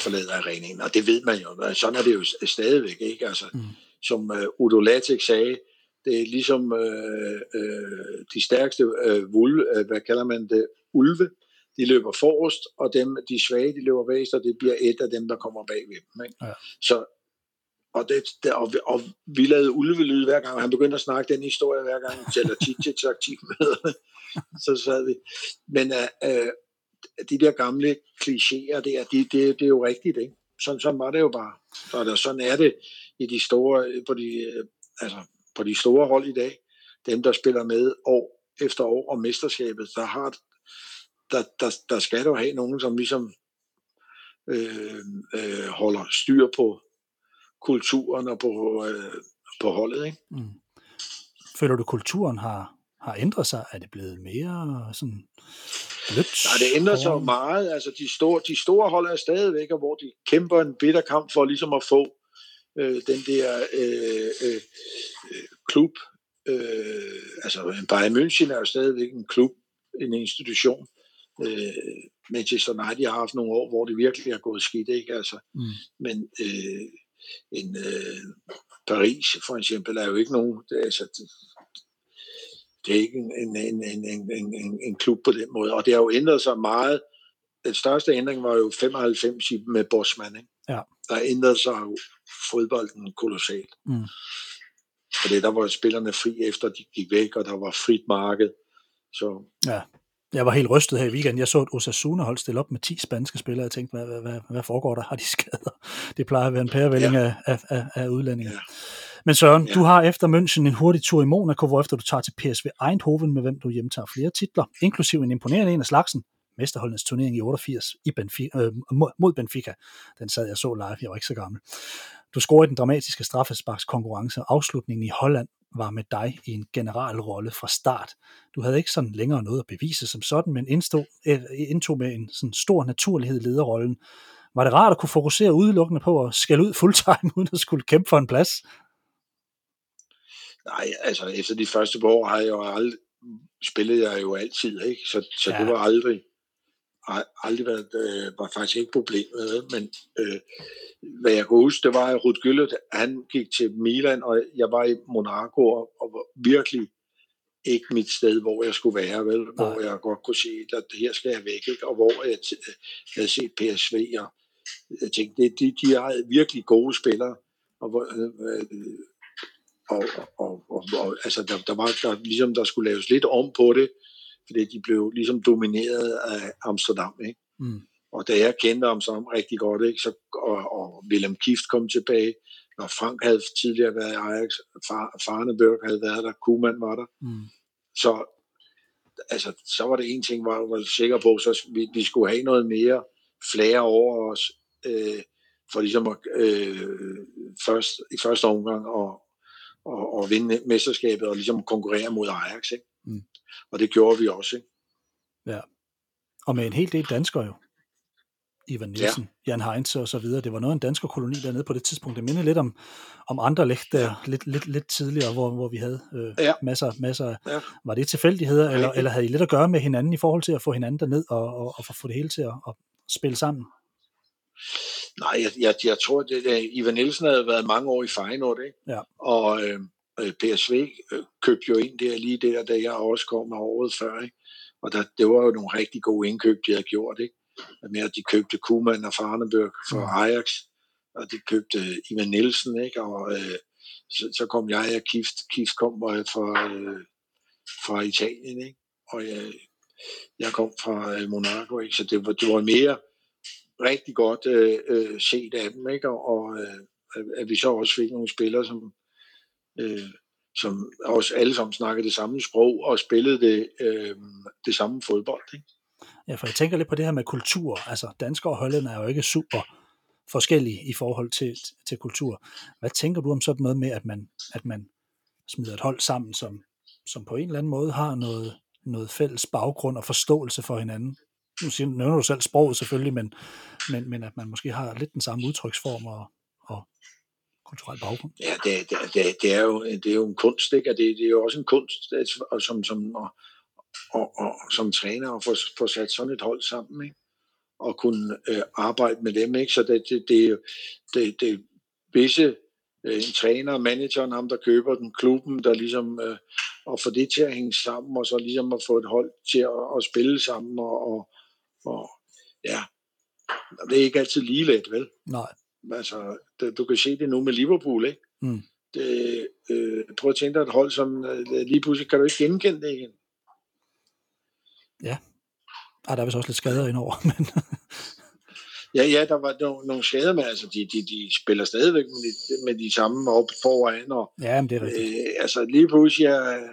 forlade arenaen. Og det ved man jo. Sådan er det jo stadigvæk. Ikke? Altså, mm. Som uh, Udo Lattek sagde, det er ligesom øh, øh, de stærkste øh, vulve, øh, hvad kalder man det, ulve, de løber forrest, og dem, de svage, de løber bagest, og det bliver et af dem, der kommer bagved dem. Ikke? Ja. Så, og, det, det, og, og vi lavede ulvelyd hver gang, og han begyndte at snakke den historie hver gang, tit taktik med. så sad vi. Men uh, uh, de der gamle klichéer der, de, det, det er jo rigtigt, ikke? Sådan, sådan var det jo bare. Så der, sådan er det i de store, på de, altså, på de store hold i dag. Dem, der spiller med år efter år om mesterskabet, der har der, der, der skal du have nogen, som ligesom øh, øh, holder styr på kulturen og på, øh, på holdet. Ikke? Mm. Føler du, kulturen har, har ændret sig? Er det blevet mere sådan blødt? Nej, det ændrer sig meget. Altså, de store, de store hold er stadigvæk, og hvor de kæmper en bitter kamp for ligesom at få øh, den der øh, øh, klub. Øh, altså, Bayern München er jo stadigvæk en klub, en institution. Øh, Manchester United har haft nogle år, hvor det virkelig er gået skidt, ikke? Altså, mm. Men øh, en øh, Paris for eksempel er jo ikke nogen, det, altså, det, det er ikke en, en, en, en, en, en, en klub på den måde, og det har jo ændret sig meget. Den største ændring var jo 95 med Bosman, ikke? Ja. Der ændrede sig jo fodbolden kolossalt. Mm. Fordi der var spillerne fri efter, de gik væk, og der var frit marked. Så ja. Jeg var helt rystet her i weekenden. Jeg så et Osasuna-hold stille op med 10 spanske spillere. Jeg tænkte, hvad, hvad, hvad, hvad foregår der? Har de skader? Det plejer at være en pærevælling ja. af, af, af udlændinge. Ja. Men Søren, ja. du har efter München en hurtig tur i Monaco, hvor efter du tager til PSV Eindhoven, med hvem du hjemtager flere titler, inklusiv en imponerende en af slagsen, mesterholdenes turnering i 88 i Benfica, øh, mod Benfica. Den sad jeg så live, jeg var ikke så gammel. Du scorede den dramatiske straffesparkskonkurrence, og afslutningen i Holland var med dig i en generalrolle fra start. Du havde ikke sådan længere noget at bevise som sådan, men indstod, øh, indtog med en sådan stor naturlighed lederrollen. Var det rart at kunne fokusere udelukkende på at skælde ud fulltime, uden at skulle kæmpe for en plads? Nej, altså efter de første par år har jeg jo aldrig, spillede jeg jo altid, ikke? Så, så ja. det var aldrig, aldrig været, øh, var faktisk ikke problemet, men øh, hvad jeg kunne huske, det var, at Ruud Gyllet, han gik til Milan, og jeg var i Monaco, og, og var virkelig ikke mit sted, hvor jeg skulle være, vel? hvor jeg godt kunne se, at her skal jeg væk, ikke? og hvor jeg havde set PSV, og jeg tænkte, de, de, de er virkelig gode spillere, og, øh, øh, og, og, og, og altså, der, der var der, ligesom, der skulle laves lidt om på det, fordi de blev ligesom domineret af Amsterdam. Ikke? Mm. Og da jeg kendte Amsterdam rigtig godt, ikke, så, og, og Willem Kift kom tilbage, og Frank havde tidligere været i Ajax, Far, Farnebørg havde været der, Kuman var der. Mm. Så, altså, så var det en ting, var jeg var sikker på, så vi, vi skulle have noget mere flere over os, øh, for ligesom at, øh, først, i første omgang og, og, og vinde mesterskabet og ligesom konkurrere mod Ajax. Ikke? Mm. Og det gjorde vi også. Ikke? Ja. Og med en hel del danskere jo. Ivan Nielsen, ja. Jan Heinz og så videre. Det var noget af en dansker koloni dernede på det tidspunkt. Det minder lidt om, om andre lægt der lidt, lidt, lidt tidligere, hvor, hvor vi havde øh, ja. masser, masser. Ja. Var det tilfældigheder, eller, eller havde I lidt at gøre med hinanden i forhold til at få hinanden derned og, og, og få det hele til at, at spille sammen? Nej, jeg, jeg, jeg tror, at Ivan Nielsen havde været mange år i Feyenoord, ikke? Ja. Og øh PSV øh, købte jo ind der lige der, da jeg også kom året før, ikke? Og der, det var jo nogle rigtig gode indkøb, de havde gjort, ikke? Med at de købte Kuman og Farnebøg for mm. Ajax, og de købte Ivan Nielsen, ikke? Og øh, så, så kom jeg og Kift, Kift kom fra, øh, fra Italien, ikke? Og jeg, jeg kom fra øh, Monaco, ikke? Så det var, det var mere rigtig godt øh, øh, set af dem, ikke? og, og øh, at vi så også fik nogle spillere, som, øh, som også alle sammen snakkede det samme sprog og spillede det, øh, det samme fodbold. Ikke? Ja, for jeg tænker lidt på det her med kultur. Altså, danskere og hollænder er jo ikke super forskellige i forhold til, til kultur. Hvad tænker du om sådan noget med, at man, at man smider et hold sammen, som, som på en eller anden måde har noget, noget fælles baggrund og forståelse for hinanden? nu siger, nævner du selv sproget selvfølgelig, men, men, men at man måske har lidt den samme udtryksform og, og kulturel baggrund. Ja, det, det, det, er, jo, det er jo en kunst, ikke? Og det, det er jo også en kunst, og som, som, og, og, og, som træner at få, få sat sådan et hold sammen, ikke? og kunne øh, arbejde med dem. Ikke? Så det, det, det, er det, det visse øh, en træner, manageren, ham der køber den, klubben, der ligesom øh, at få det til at hænge sammen, og så ligesom at få et hold til at, at spille sammen, og, og, og ja, det er ikke altid lige let, vel? Nej. Altså, det, du kan se det nu med Liverpool, ikke? Mm. Det, øh, prøv at tænke dig et hold, som øh, lige pludselig kan du ikke genkende det igen. Ja. Ej, der er vist også lidt skader indover, men... ja, ja, der var nogle, nogle skader, men altså, de, de, de spiller stadigvæk med de, med de samme op foran, og ja, men det er rigtigt. Øh, altså, lige pludselig er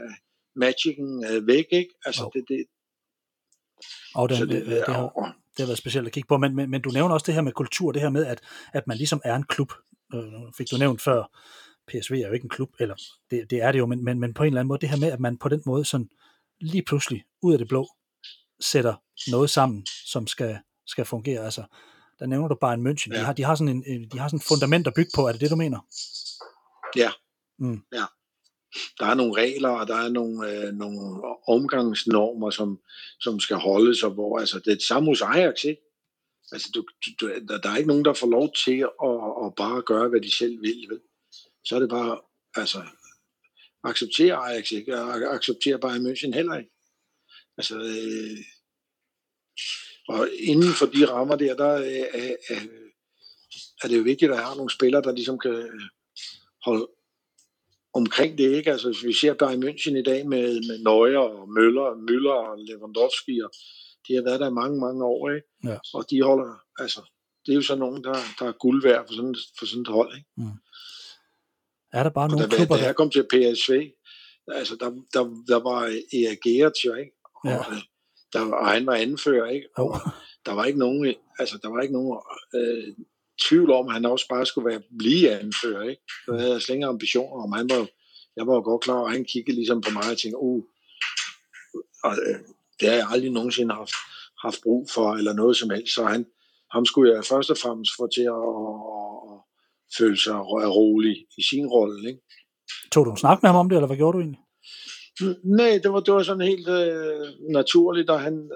magicen øh, væk, ikke? Altså, oh. det, det, og den, det, det, har, det har været specielt at kigge på, men, men, men du nævner også det her med kultur, det her med, at, at man ligesom er en klub. øh, fik du nævnt før, PSV er jo ikke en klub, eller det, det er det jo, men, men, men på en eller anden måde, det her med, at man på den måde sådan lige pludselig, ud af det blå, sætter noget sammen, som skal, skal fungere. Altså, der nævner du bare en München. Ja. De, har, de, har sådan en, de har sådan en fundament at bygge på. Er det det, du mener? Ja. Mm. ja. Der er nogle regler, og der er nogle, øh, nogle omgangsnormer, som, som skal holdes, og hvor altså, det er det samme hos Ajax, ikke? Altså, du, du, der, er ikke nogen, der får lov til at, at bare gøre, hvad de selv vil. Vel? Så er det bare, altså, acceptere Ajax ikke, og acceptere Bayern München heller ikke. Altså, øh, og inden for de rammer der, der er, øh, er det jo vigtigt at have nogle spillere, der ligesom kan øh, holde omkring det, ikke? Altså, hvis vi ser Bayern München i dag med, med Neuer og Møller, Møller og Lewandowski, og de har været der mange, mange år, ikke? Ja. Og de holder, altså, det er jo så nogen, der, der er guld værd for sådan, for sådan et hold, ikke? Mm. Er der bare nogle der, klubber, der... Da jeg kom til PSV, altså, der, der, der var Erik Gerrits jo, ikke? Og, ja. der, og han var anfører, ikke? Og oh. der var ikke nogen, altså, der var ikke nogen øh, tvivl om, at han også bare skulle være, blive anfører, ikke? Så havde jeg slet ingen ambitioner om, han var jeg var jo godt klar, og han kiggede ligesom på mig og tænkte, uh, og, øh, det har jeg aldrig nogensinde haft, haft brug for, eller noget som helst, så han, ham skulle jeg først og fremmest få til at, at, at føle sig rolig i sin rolle, ikke? Tog du en snak med ham om det, eller hvad gjorde du egentlig? Nej, det var, det var sådan helt øh, naturligt, og han,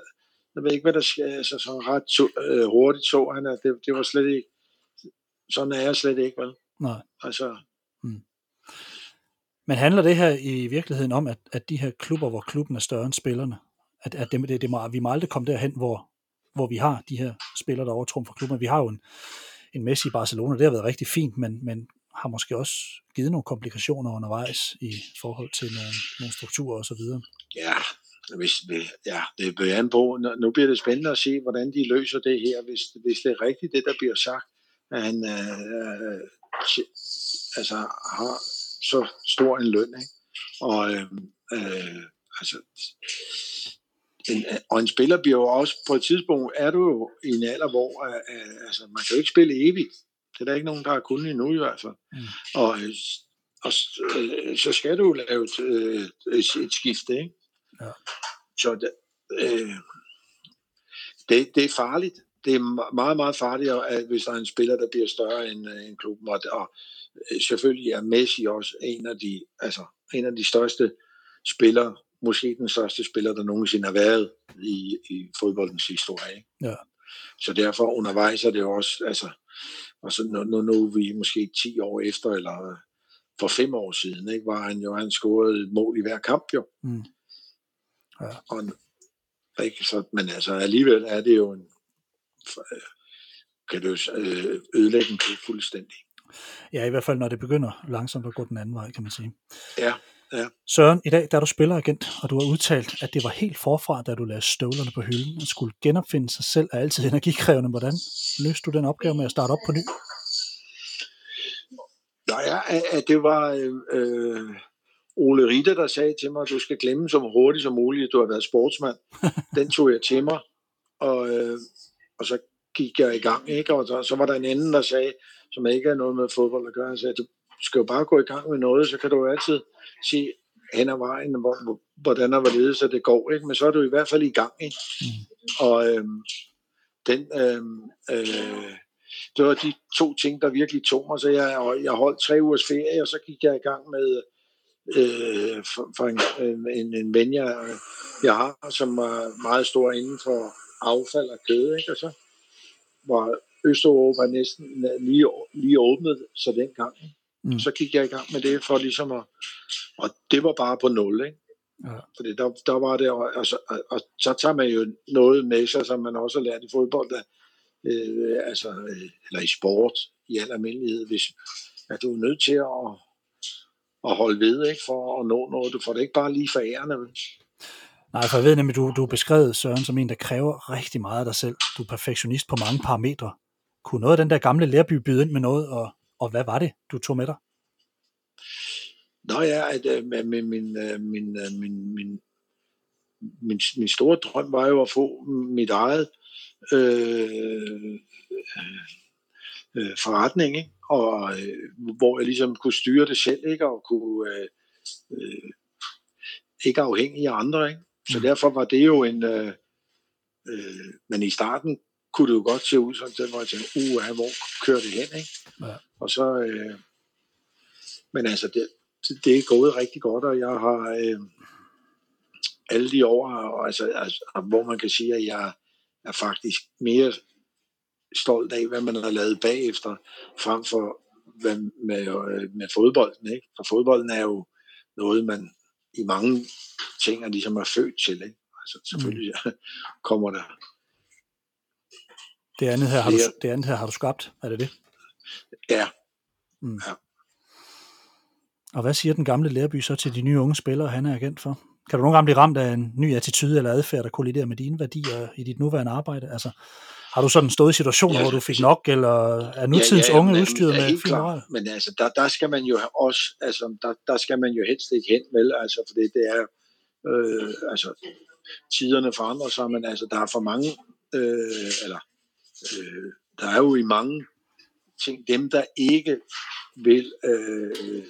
jeg ved ikke, hvad der sker, altså sådan ret to, øh, hurtigt så han, at det, det var slet ikke, sådan er jeg slet ikke, vel? Nej. Altså. Mm. Men handler det her i virkeligheden om, at, at de her klubber, hvor klubben er større end spillerne, at, at det, det, det må, vi må aldrig komme derhen, hvor, hvor vi har de her spillere, der overtrumfer klubben. Vi har jo en, en Messi i Barcelona, det har været rigtig fint, men, men har måske også givet nogle komplikationer undervejs i forhold til nogle, nogle strukturer osv. Ja, hvis, ja, det bliver an på. Nu bliver det spændende at se, hvordan de løser det her, hvis, hvis det er rigtigt, det der bliver sagt, han øh, altså, har så stor en løn. Ikke? Og øh, øh, altså, en, og en spiller bliver jo også, på et tidspunkt er du jo i en alder, hvor øh, altså, man kan jo ikke spille evigt. Det er der ikke nogen, der har kunnet endnu i hvert fald. Mm. Og, og øh, så skal du lave et, øh, et skifte, ikke? Ja. Så det, øh, det, det er farligt. Det er meget, meget farligt, at, hvis der er en spiller, der bliver større end, øh, end klubben. Og, og øh, selvfølgelig er Messi også en af de, altså, en af de største spillere, måske den største spiller, der nogensinde har været i, i fodboldens historie. Ikke? Ja. Så derfor undervejs er det også, altså, og så nu, nu, nu er vi måske 10 år efter, eller for fem år siden, ikke, var han jo, han scorede et mål i hver kamp jo. Mm. Ja. Og, ikke, så, men altså alligevel er det jo en, kan det jo øh, ødelægge en klub fuldstændig. Ja, i hvert fald når det begynder langsomt at gå den anden vej, kan man sige. Ja, ja. Søren, i dag der er du spilleragent, og du har udtalt, at det var helt forfra, da du lagde støvlerne på hylden og skulle genopfinde sig selv er altid energikrævende. Hvordan løste du den opgave med at starte op på ny? Ja, ja det var øh, Ole Ritte, der sagde til mig, at du skal glemme så hurtigt som muligt, at du har været sportsmand. Den tog jeg til mig, og, øh, og så gik jeg i gang. Ikke? Og så, så var der en anden, der sagde, som ikke har noget med fodbold at gøre, han sagde, du skal jo bare gå i gang med noget, så kan du jo altid sige hen ad vejen, hvor, hvordan og hvorledes så det går. Ikke? Men så er du i hvert fald i gang. Ikke? Mm. Og øh, den, øh, øh, det var de to ting, der virkelig tog mig. Så jeg, jeg holdt tre ugers ferie, og så gik jeg i gang med øh, for, for en, en, en ven, jeg, jeg har, som er meget stor inden for affald og kød. Ikke? Og så var Østeuropa næsten lige, lige åbnet så den gang. Mm. Så gik jeg i gang med det for ligesom at, og det var bare på nul, ikke? Ja. Fordi der, der var det, og, og, og, og så tager man jo noget med sig, som man også har lært i fodbold, der, øh, altså, øh, eller i sport i al almindelighed, hvis at du er nødt til at, at holde ved, ikke, for at nå noget. Du får det ikke bare lige for ærende, vel? Nej, for jeg ved nemlig, du, du er beskrevet, Søren, som en, der kræver rigtig meget af dig selv. Du er perfektionist på mange parametre. Kunne noget af den der gamle lærby byde ind med noget, og, og hvad var det, du tog med dig? Nå ja, at, øh, min, øh, min, min, min, min, min, min, min store drøm var jo at få mit eget øh, øh, øh, forretning, ikke? og øh, hvor jeg ligesom kunne styre det selv, ikke? Og kunne øh, øh, ikke afhængig af andre, ikke? Så derfor var det jo en... Øh, øh, men i starten kunne det jo godt se ud som det, hvor jeg tænkte, uh, hvor kører det hen, ikke? Ja. Og så... Øh, men altså, det, det er gået rigtig godt, og jeg har øh, alle de år, og altså, altså, hvor man kan sige, at jeg er faktisk mere stolt af, hvad man har lavet bagefter, frem for hvad, med, øh, med fodbolden. Ikke? For fodbolden er jo noget, man i mange ting er ligesom er født til. Ikke? Altså, selvfølgelig mm. kommer der det andet, her har du, det andet her har du skabt, er det det? Ja. Mm. ja. Og hvad siger den gamle lærby så til de nye unge spillere, han er agent for? Kan du nogle gange blive ramt af en ny attitude eller adfærd, der kolliderer med dine værdier i dit nuværende arbejde? Altså, har du sådan stået i situationer, ja, hvor du fik nok, eller er nutidens ja, ja, unge udstyret med fin moral? Men altså, der, der skal man jo også, altså, der, der skal man jo helst ikke hen, vel? Altså, for det, det er øh, altså, tiderne forandrer sig, men altså, der er for mange, øh, eller øh, der er jo i mange ting, dem der ikke vil øh,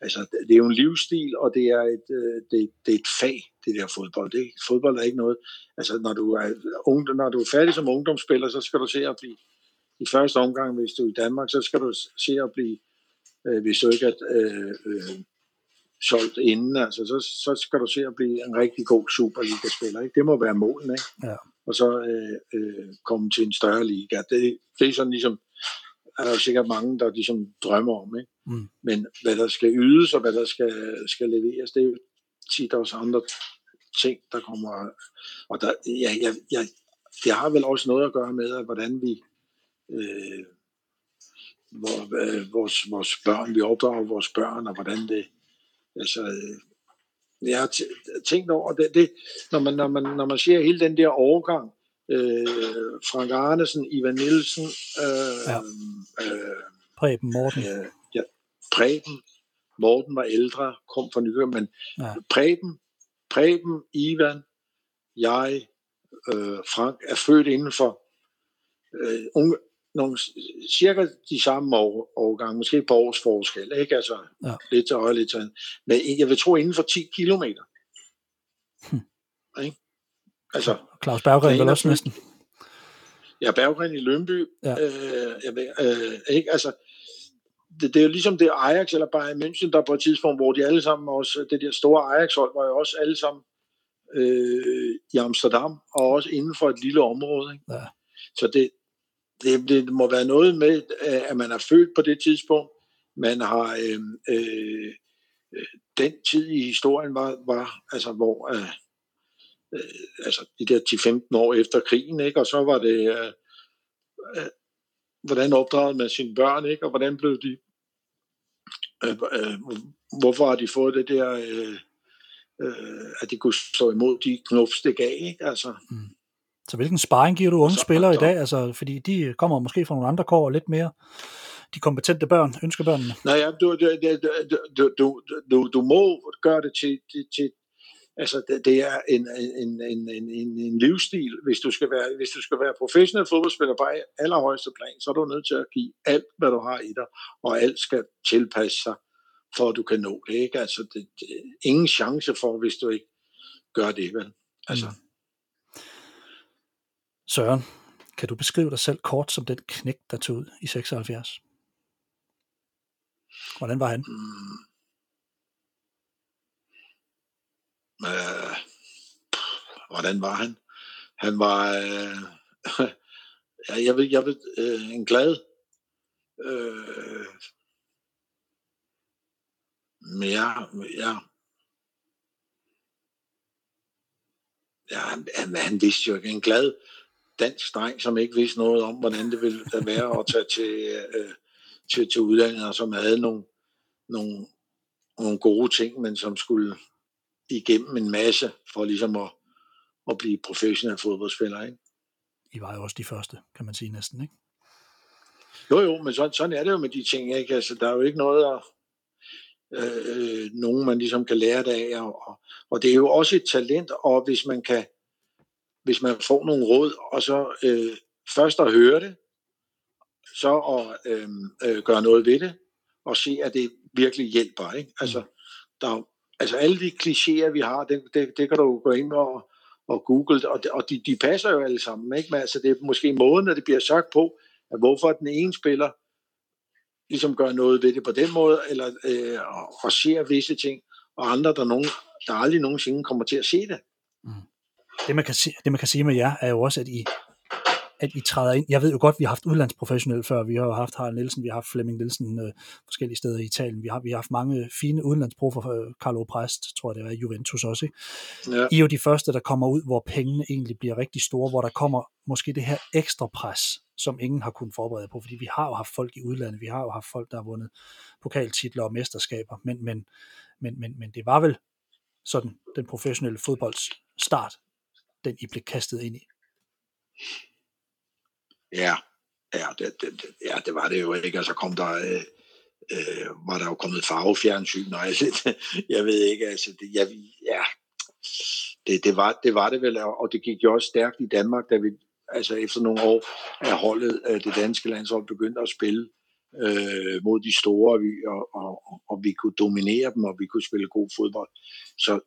Altså, det er jo en livsstil, og det er et, øh, det, det er et fag, det der fodbold. Det, fodbold er ikke noget... Altså, når du, er, ung, når du er færdig som ungdomsspiller, så skal du se at blive... I første omgang, hvis du er i Danmark, så skal du se at blive... Øh, hvis du ikke er øh, øh, solgt inden, altså, så, så skal du se at blive en rigtig god Superliga-spiller. Ikke? Det må være målen, ikke? Ja. Og så øh, øh, komme til en større liga. Det, det er sådan ligesom er der jo sikkert mange, der ligesom drømmer om. Ikke? Mm. Men hvad der skal ydes, og hvad der skal, skal leveres, det er jo tit også andre ting, der kommer. Og der, ja, ja, ja, det har vel også noget at gøre med, at hvordan vi, øh, hvor, øh, vores, vores børn, vi opdrager vores børn, og hvordan det, altså, øh, jeg har tænkt over det, det når, man, når, man, når man ser hele den der overgang, øh, Frank Arnesen, Ivan Nielsen, øh, ja. øh, Preben Morten. Øh, ja, Preben. Morten var ældre, kom fra Nykøbing, men ja. Preben, Preben, Ivan, jeg, øh, Frank, er født inden for øh, unge, nogle, cirka de samme år, årgange, måske på års forskel, ikke? Altså, ja. lidt til højre, lidt til Men jeg vil tro inden for 10 kilometer. Hm. Ikke? Altså, Claus Berggren vel også næsten. Ja, Berggren i Lønby. Ja. Øh, jeg ved, øh, ikke? Altså, det, det er jo ligesom det Ajax eller Bayern München, der på et tidspunkt, hvor de alle sammen også, det der store Ajax-hold, var jo også alle sammen øh, i Amsterdam, og også inden for et lille område. Ikke? Ja. Så det, det, det må være noget med, at man er født på det tidspunkt, man har øh, øh, den tid i historien var, var altså hvor øh, øh, altså de der 10-15 år efter krigen, ikke? og så var det, øh, øh, hvordan opdragede man sine børn, ikke? og hvordan blev de, øh, øh, hvorfor har de fået det der, øh, øh, at de kunne stå imod de det gav, ikke? Altså, mm. Så hvilken sparring giver du unge så, spillere så, i dag? Altså, fordi de kommer måske fra nogle andre kår og lidt mere de kompetente børn, ønsker børnene? Nej, ja, du, du, du, du, du, du må gøre det til, til, til, Altså, det, det er en, en, en, en, en livsstil. Hvis du, skal være, hvis du skal være professionel fodboldspiller på allerhøjeste plan, så er du nødt til at give alt, hvad du har i dig, og alt skal tilpasse sig, for at du kan nå det. Ikke? Altså, det, det, ingen chance for, hvis du ikke gør det, vel? Altså. Mm. Søren, kan du beskrive dig selv kort som den knæk, der tog ud i 76? Hvordan var han? Mm. Øh, hvordan var han? Han var, øh, jeg ved, jeg ved øh, en glad, øh, mere, ja, ja, han, han vidste jo ikke, en glad dansk dreng, som ikke vidste noget om, hvordan det ville være at tage til, øh, til, til udlandet, og som havde nogle, nogle, nogle gode ting, men som skulle igennem en masse for ligesom at, at blive professionel fodboldspiller. Ikke? I var jo også de første, kan man sige næsten, ikke? Jo, jo, men sådan, sådan er det jo med de ting, ikke? Altså, der er jo ikke noget at, øh, nogen man ligesom kan lære det af, og, og det er jo også et talent, og hvis man kan, hvis man får nogle råd, og så øh, først at høre det, så at øh, øh, gøre noget ved det, og se, at det virkelig hjælper. Ikke? Altså, der, altså alle de klichéer, vi har, det, det, det kan du gå ind og, og google, og, og de, de passer jo alle sammen. Ikke? Men altså, det er måske måden, at det bliver sagt på, at hvorfor den ene spiller ligesom gør noget ved det på den måde, eller øh, og, ser visse ting, og andre, der, nogen, der aldrig nogensinde kommer til at se det. Mm. Det man, kan se, det, man kan sige med jer, er jo også, at I at I træder ind. Jeg ved jo godt, vi har haft udlandsprofessionelle før. Vi har jo haft Harald Nielsen, vi har haft Flemming Nielsen øh, forskellige steder i Italien. Vi har, vi har haft mange fine udenlandsprofer. Øh, Carlo Prest, tror jeg det er, Juventus også. Ikke? Ja. I er jo de første, der kommer ud, hvor pengene egentlig bliver rigtig store, hvor der kommer måske det her ekstra pres, som ingen har kunnet forberede på, fordi vi har jo haft folk i udlandet, vi har jo haft folk, der har vundet pokaltitler og mesterskaber, men, men, men, men, men det var vel sådan den professionelle fodbolds start, den I blev kastet ind i. Ja, ja det, det, ja, det var det jo ikke, og så kom der... Øh, øh, var der jo kommet farvefjernsyn, og altså, jeg ved ikke, altså, det, jeg, ja, det, det, var, det var det vel, og det gik jo også stærkt i Danmark, da vi, altså efter nogle år er holdet, øh, det danske landshold begyndte at spille øh, mod de store, og og, og, og vi kunne dominere dem, og vi kunne spille god fodbold, så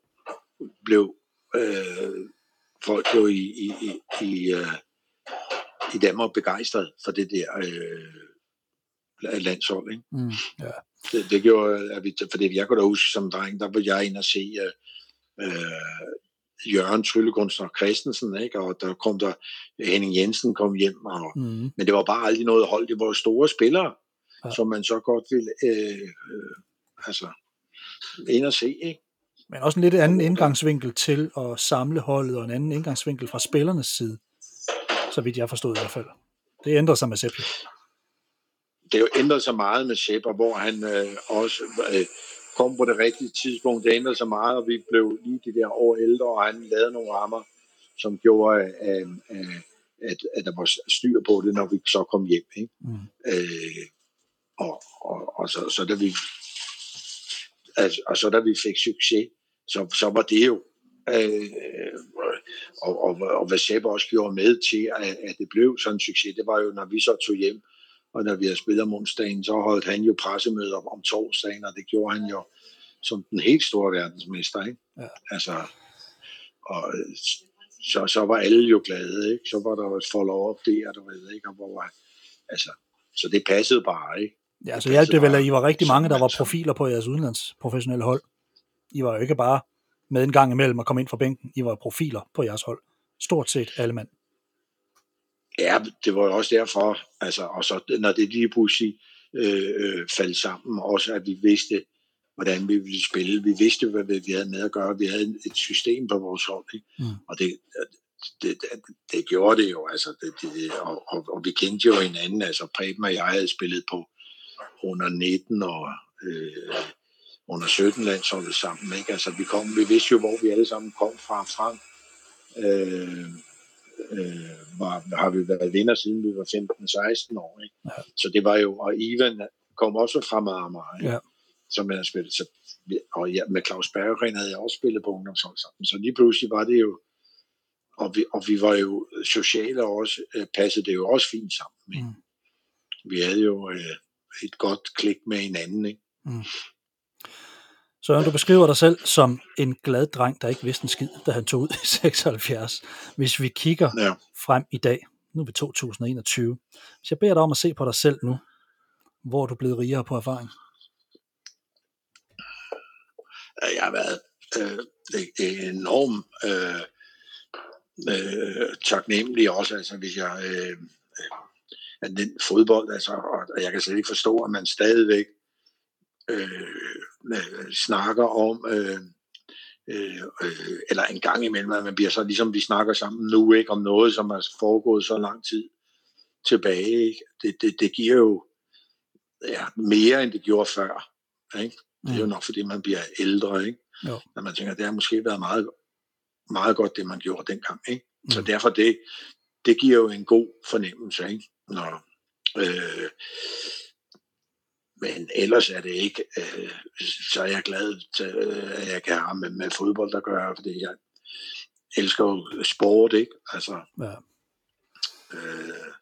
blev øh, folk jo i, i, i, i øh, i Danmark begejstret for det der øh, landshold. Ikke? Mm, ja. det, det gjorde, at vi, fordi jeg kunne da huske som dreng, der var jeg ind og se øh, øh, Jørgen Tryllekunstner Christensen, ikke? og der kom der Henning Jensen kom hjem, og, mm. men det var bare aldrig noget hold, det var store spillere, ja. som man så godt ville øh, øh, altså, ind og se. Ikke? Men også en lidt anden indgangsvinkel til at samle holdet, og en anden indgangsvinkel fra spillernes side så vidt jeg forstod i hvert fald. Det ændrer sig med Sepp. Det er jo ændret sig meget med Sepp, hvor han øh, også øh, kom på det rigtige tidspunkt. Det ændrede sig meget, og vi blev lige de der år ældre, og han lavede nogle rammer, som gjorde, øh, øh, at, at der var styr på det, når vi så kom hjem. Ikke? Mm. Øh, og, og, og så, så da vi altså, og så da vi fik succes, så, så var det jo Øh, og, og, og hvad Sepp også gjorde med til, at, at det blev sådan en succes, det var jo, når vi så tog hjem, og når vi havde spillet om onsdagen, så holdt han jo pressemøder om, om torsdagen, og det gjorde han jo som den helt store verdensmester. Ikke? Ja. Altså, og så, så var alle jo glade, ikke? så var der jo et follow-up der, du ved, ikke? Og hvor, altså, så det passede bare, ikke? Ja, så hjalp det vel, at I var rigtig mange, der var profiler på jeres udenlandsprofessionelle hold. I var jo ikke bare med en gang imellem at komme ind fra bænken. I var profiler på jeres hold. Stort set alle mand. Ja, det var jo også derfor, altså, og så når det lige pludselig øh, øh, faldt sammen, også at vi vidste, hvordan vi ville spille. Vi vidste, hvad vi havde med at gøre. Vi havde et system på vores hold, ikke? Mm. og det, det, det, det gjorde det jo, altså, det, det, og, og, og vi kendte jo hinanden, altså Preben og jeg havde spillet på under 19 og øh, under 17 landsholdet sammen. Ikke? Altså, vi, kom, vi vidste jo, hvor vi alle sammen kom fra. Frank øh, øh, var, har vi været vinder siden vi var 15-16 år. Ikke? Ja. Så det var jo, og Ivan kom også fra Marmar, ikke? Ja. som jeg spillet. Så, og ja, med Claus Berggren havde jeg også spillet på ungdomshold sammen. Så lige pludselig var det jo, og vi, og vi var jo sociale også, øh, passede det jo også fint sammen. Ikke? Mm. Vi havde jo øh, et godt klik med hinanden. Ikke? Mm. Så du beskriver dig selv som en glad dreng, der ikke vidste en skid, da han tog ud i 76. Hvis vi kigger ja. frem i dag, nu er vi 2021. Hvis jeg beder dig om at se på dig selv nu, hvor er du blevet rigere på erfaring? Jeg har været øh, enormt øh, øh, taknemmelig også, altså hvis jeg øh, at den fodbold, altså, og jeg kan slet ikke forstå, at man stadigvæk øh, øh, snakker om, øh, øh, øh, eller en gang imellem, at man bliver så ligesom vi snakker sammen nu, ikke om noget, som er foregået så lang tid tilbage. Ikke? Det, det, det giver jo ja, mere, end det gjorde før. Ikke? Det er jo mm. nok, fordi man bliver ældre. Ikke? Jo. Når man tænker, det har måske været meget, meget godt, det man gjorde dengang. Ikke? Mm. Så derfor det, det giver jo en god fornemmelse. Ikke? Når, øh, men ellers er det ikke, øh, så er jeg glad, til, at jeg kan have med, med fodbold at gøre, fordi jeg elsker jo sport, ikke? Altså, ja. øh,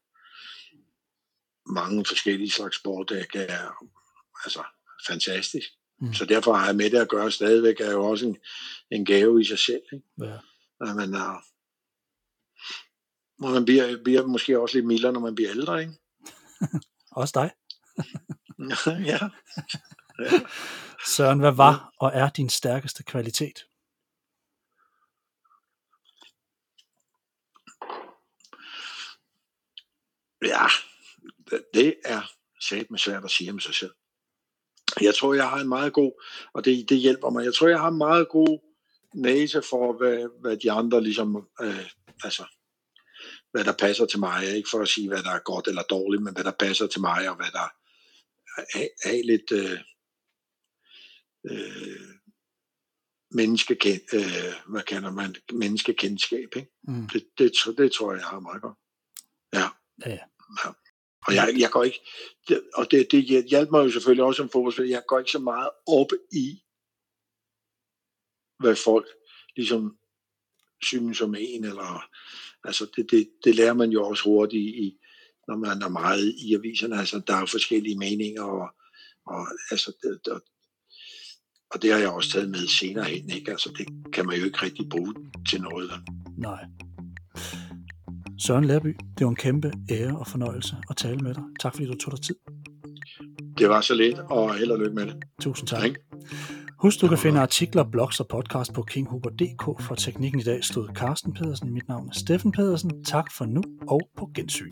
mange forskellige slags sport, det er altså, fantastisk. Mm. Så derfor har jeg med det at gøre stadigvæk, er jo også en, en gave i sig selv. Ikke? Ja. At man, er, man bliver, bliver måske også lidt mildere, når man bliver ældre, ikke? også dig. ja. ja. Søren, hvad var og er din stærkeste kvalitet? Ja, det er sat med svært at sige om sig selv. Jeg tror, jeg har en meget god, og det, det hjælper mig, jeg tror, jeg har en meget god næse for, hvad, hvad de andre ligesom, øh, altså, hvad der passer til mig. Ikke for at sige, hvad der er godt eller dårligt, men hvad der passer til mig, og hvad der er, er lidt øh, øh, menneskekend, øh, hvad kalder man, menneskekendskab. Ikke? Mm. Det, det, det, tror jeg, jeg har meget godt. Ja. ja. ja. Og jeg, jeg går ikke, det, og det, det hjælper mig jo selvfølgelig også som fodboldspiller, jeg går ikke så meget op i, hvad folk ligesom synes om en, eller altså det, det, det lærer man jo også hurtigt i, når man er meget i aviserne, altså der er forskellige meninger, og, og altså det, og, og det har jeg også taget med senere hen, ikke? Altså det kan man jo ikke rigtig bruge til noget. Nej. Søren Lærby, det var en kæmpe ære og fornøjelse at tale med dig. Tak fordi du tog dig tid. Det var så let, og held og lykke med det. Tusind tak. tak. Husk, du kan finde artikler, blogs og podcast på kinghuber.dk. For teknikken i dag stod Carsten Pedersen. Mit navn er Steffen Pedersen. Tak for nu, og på gensyn.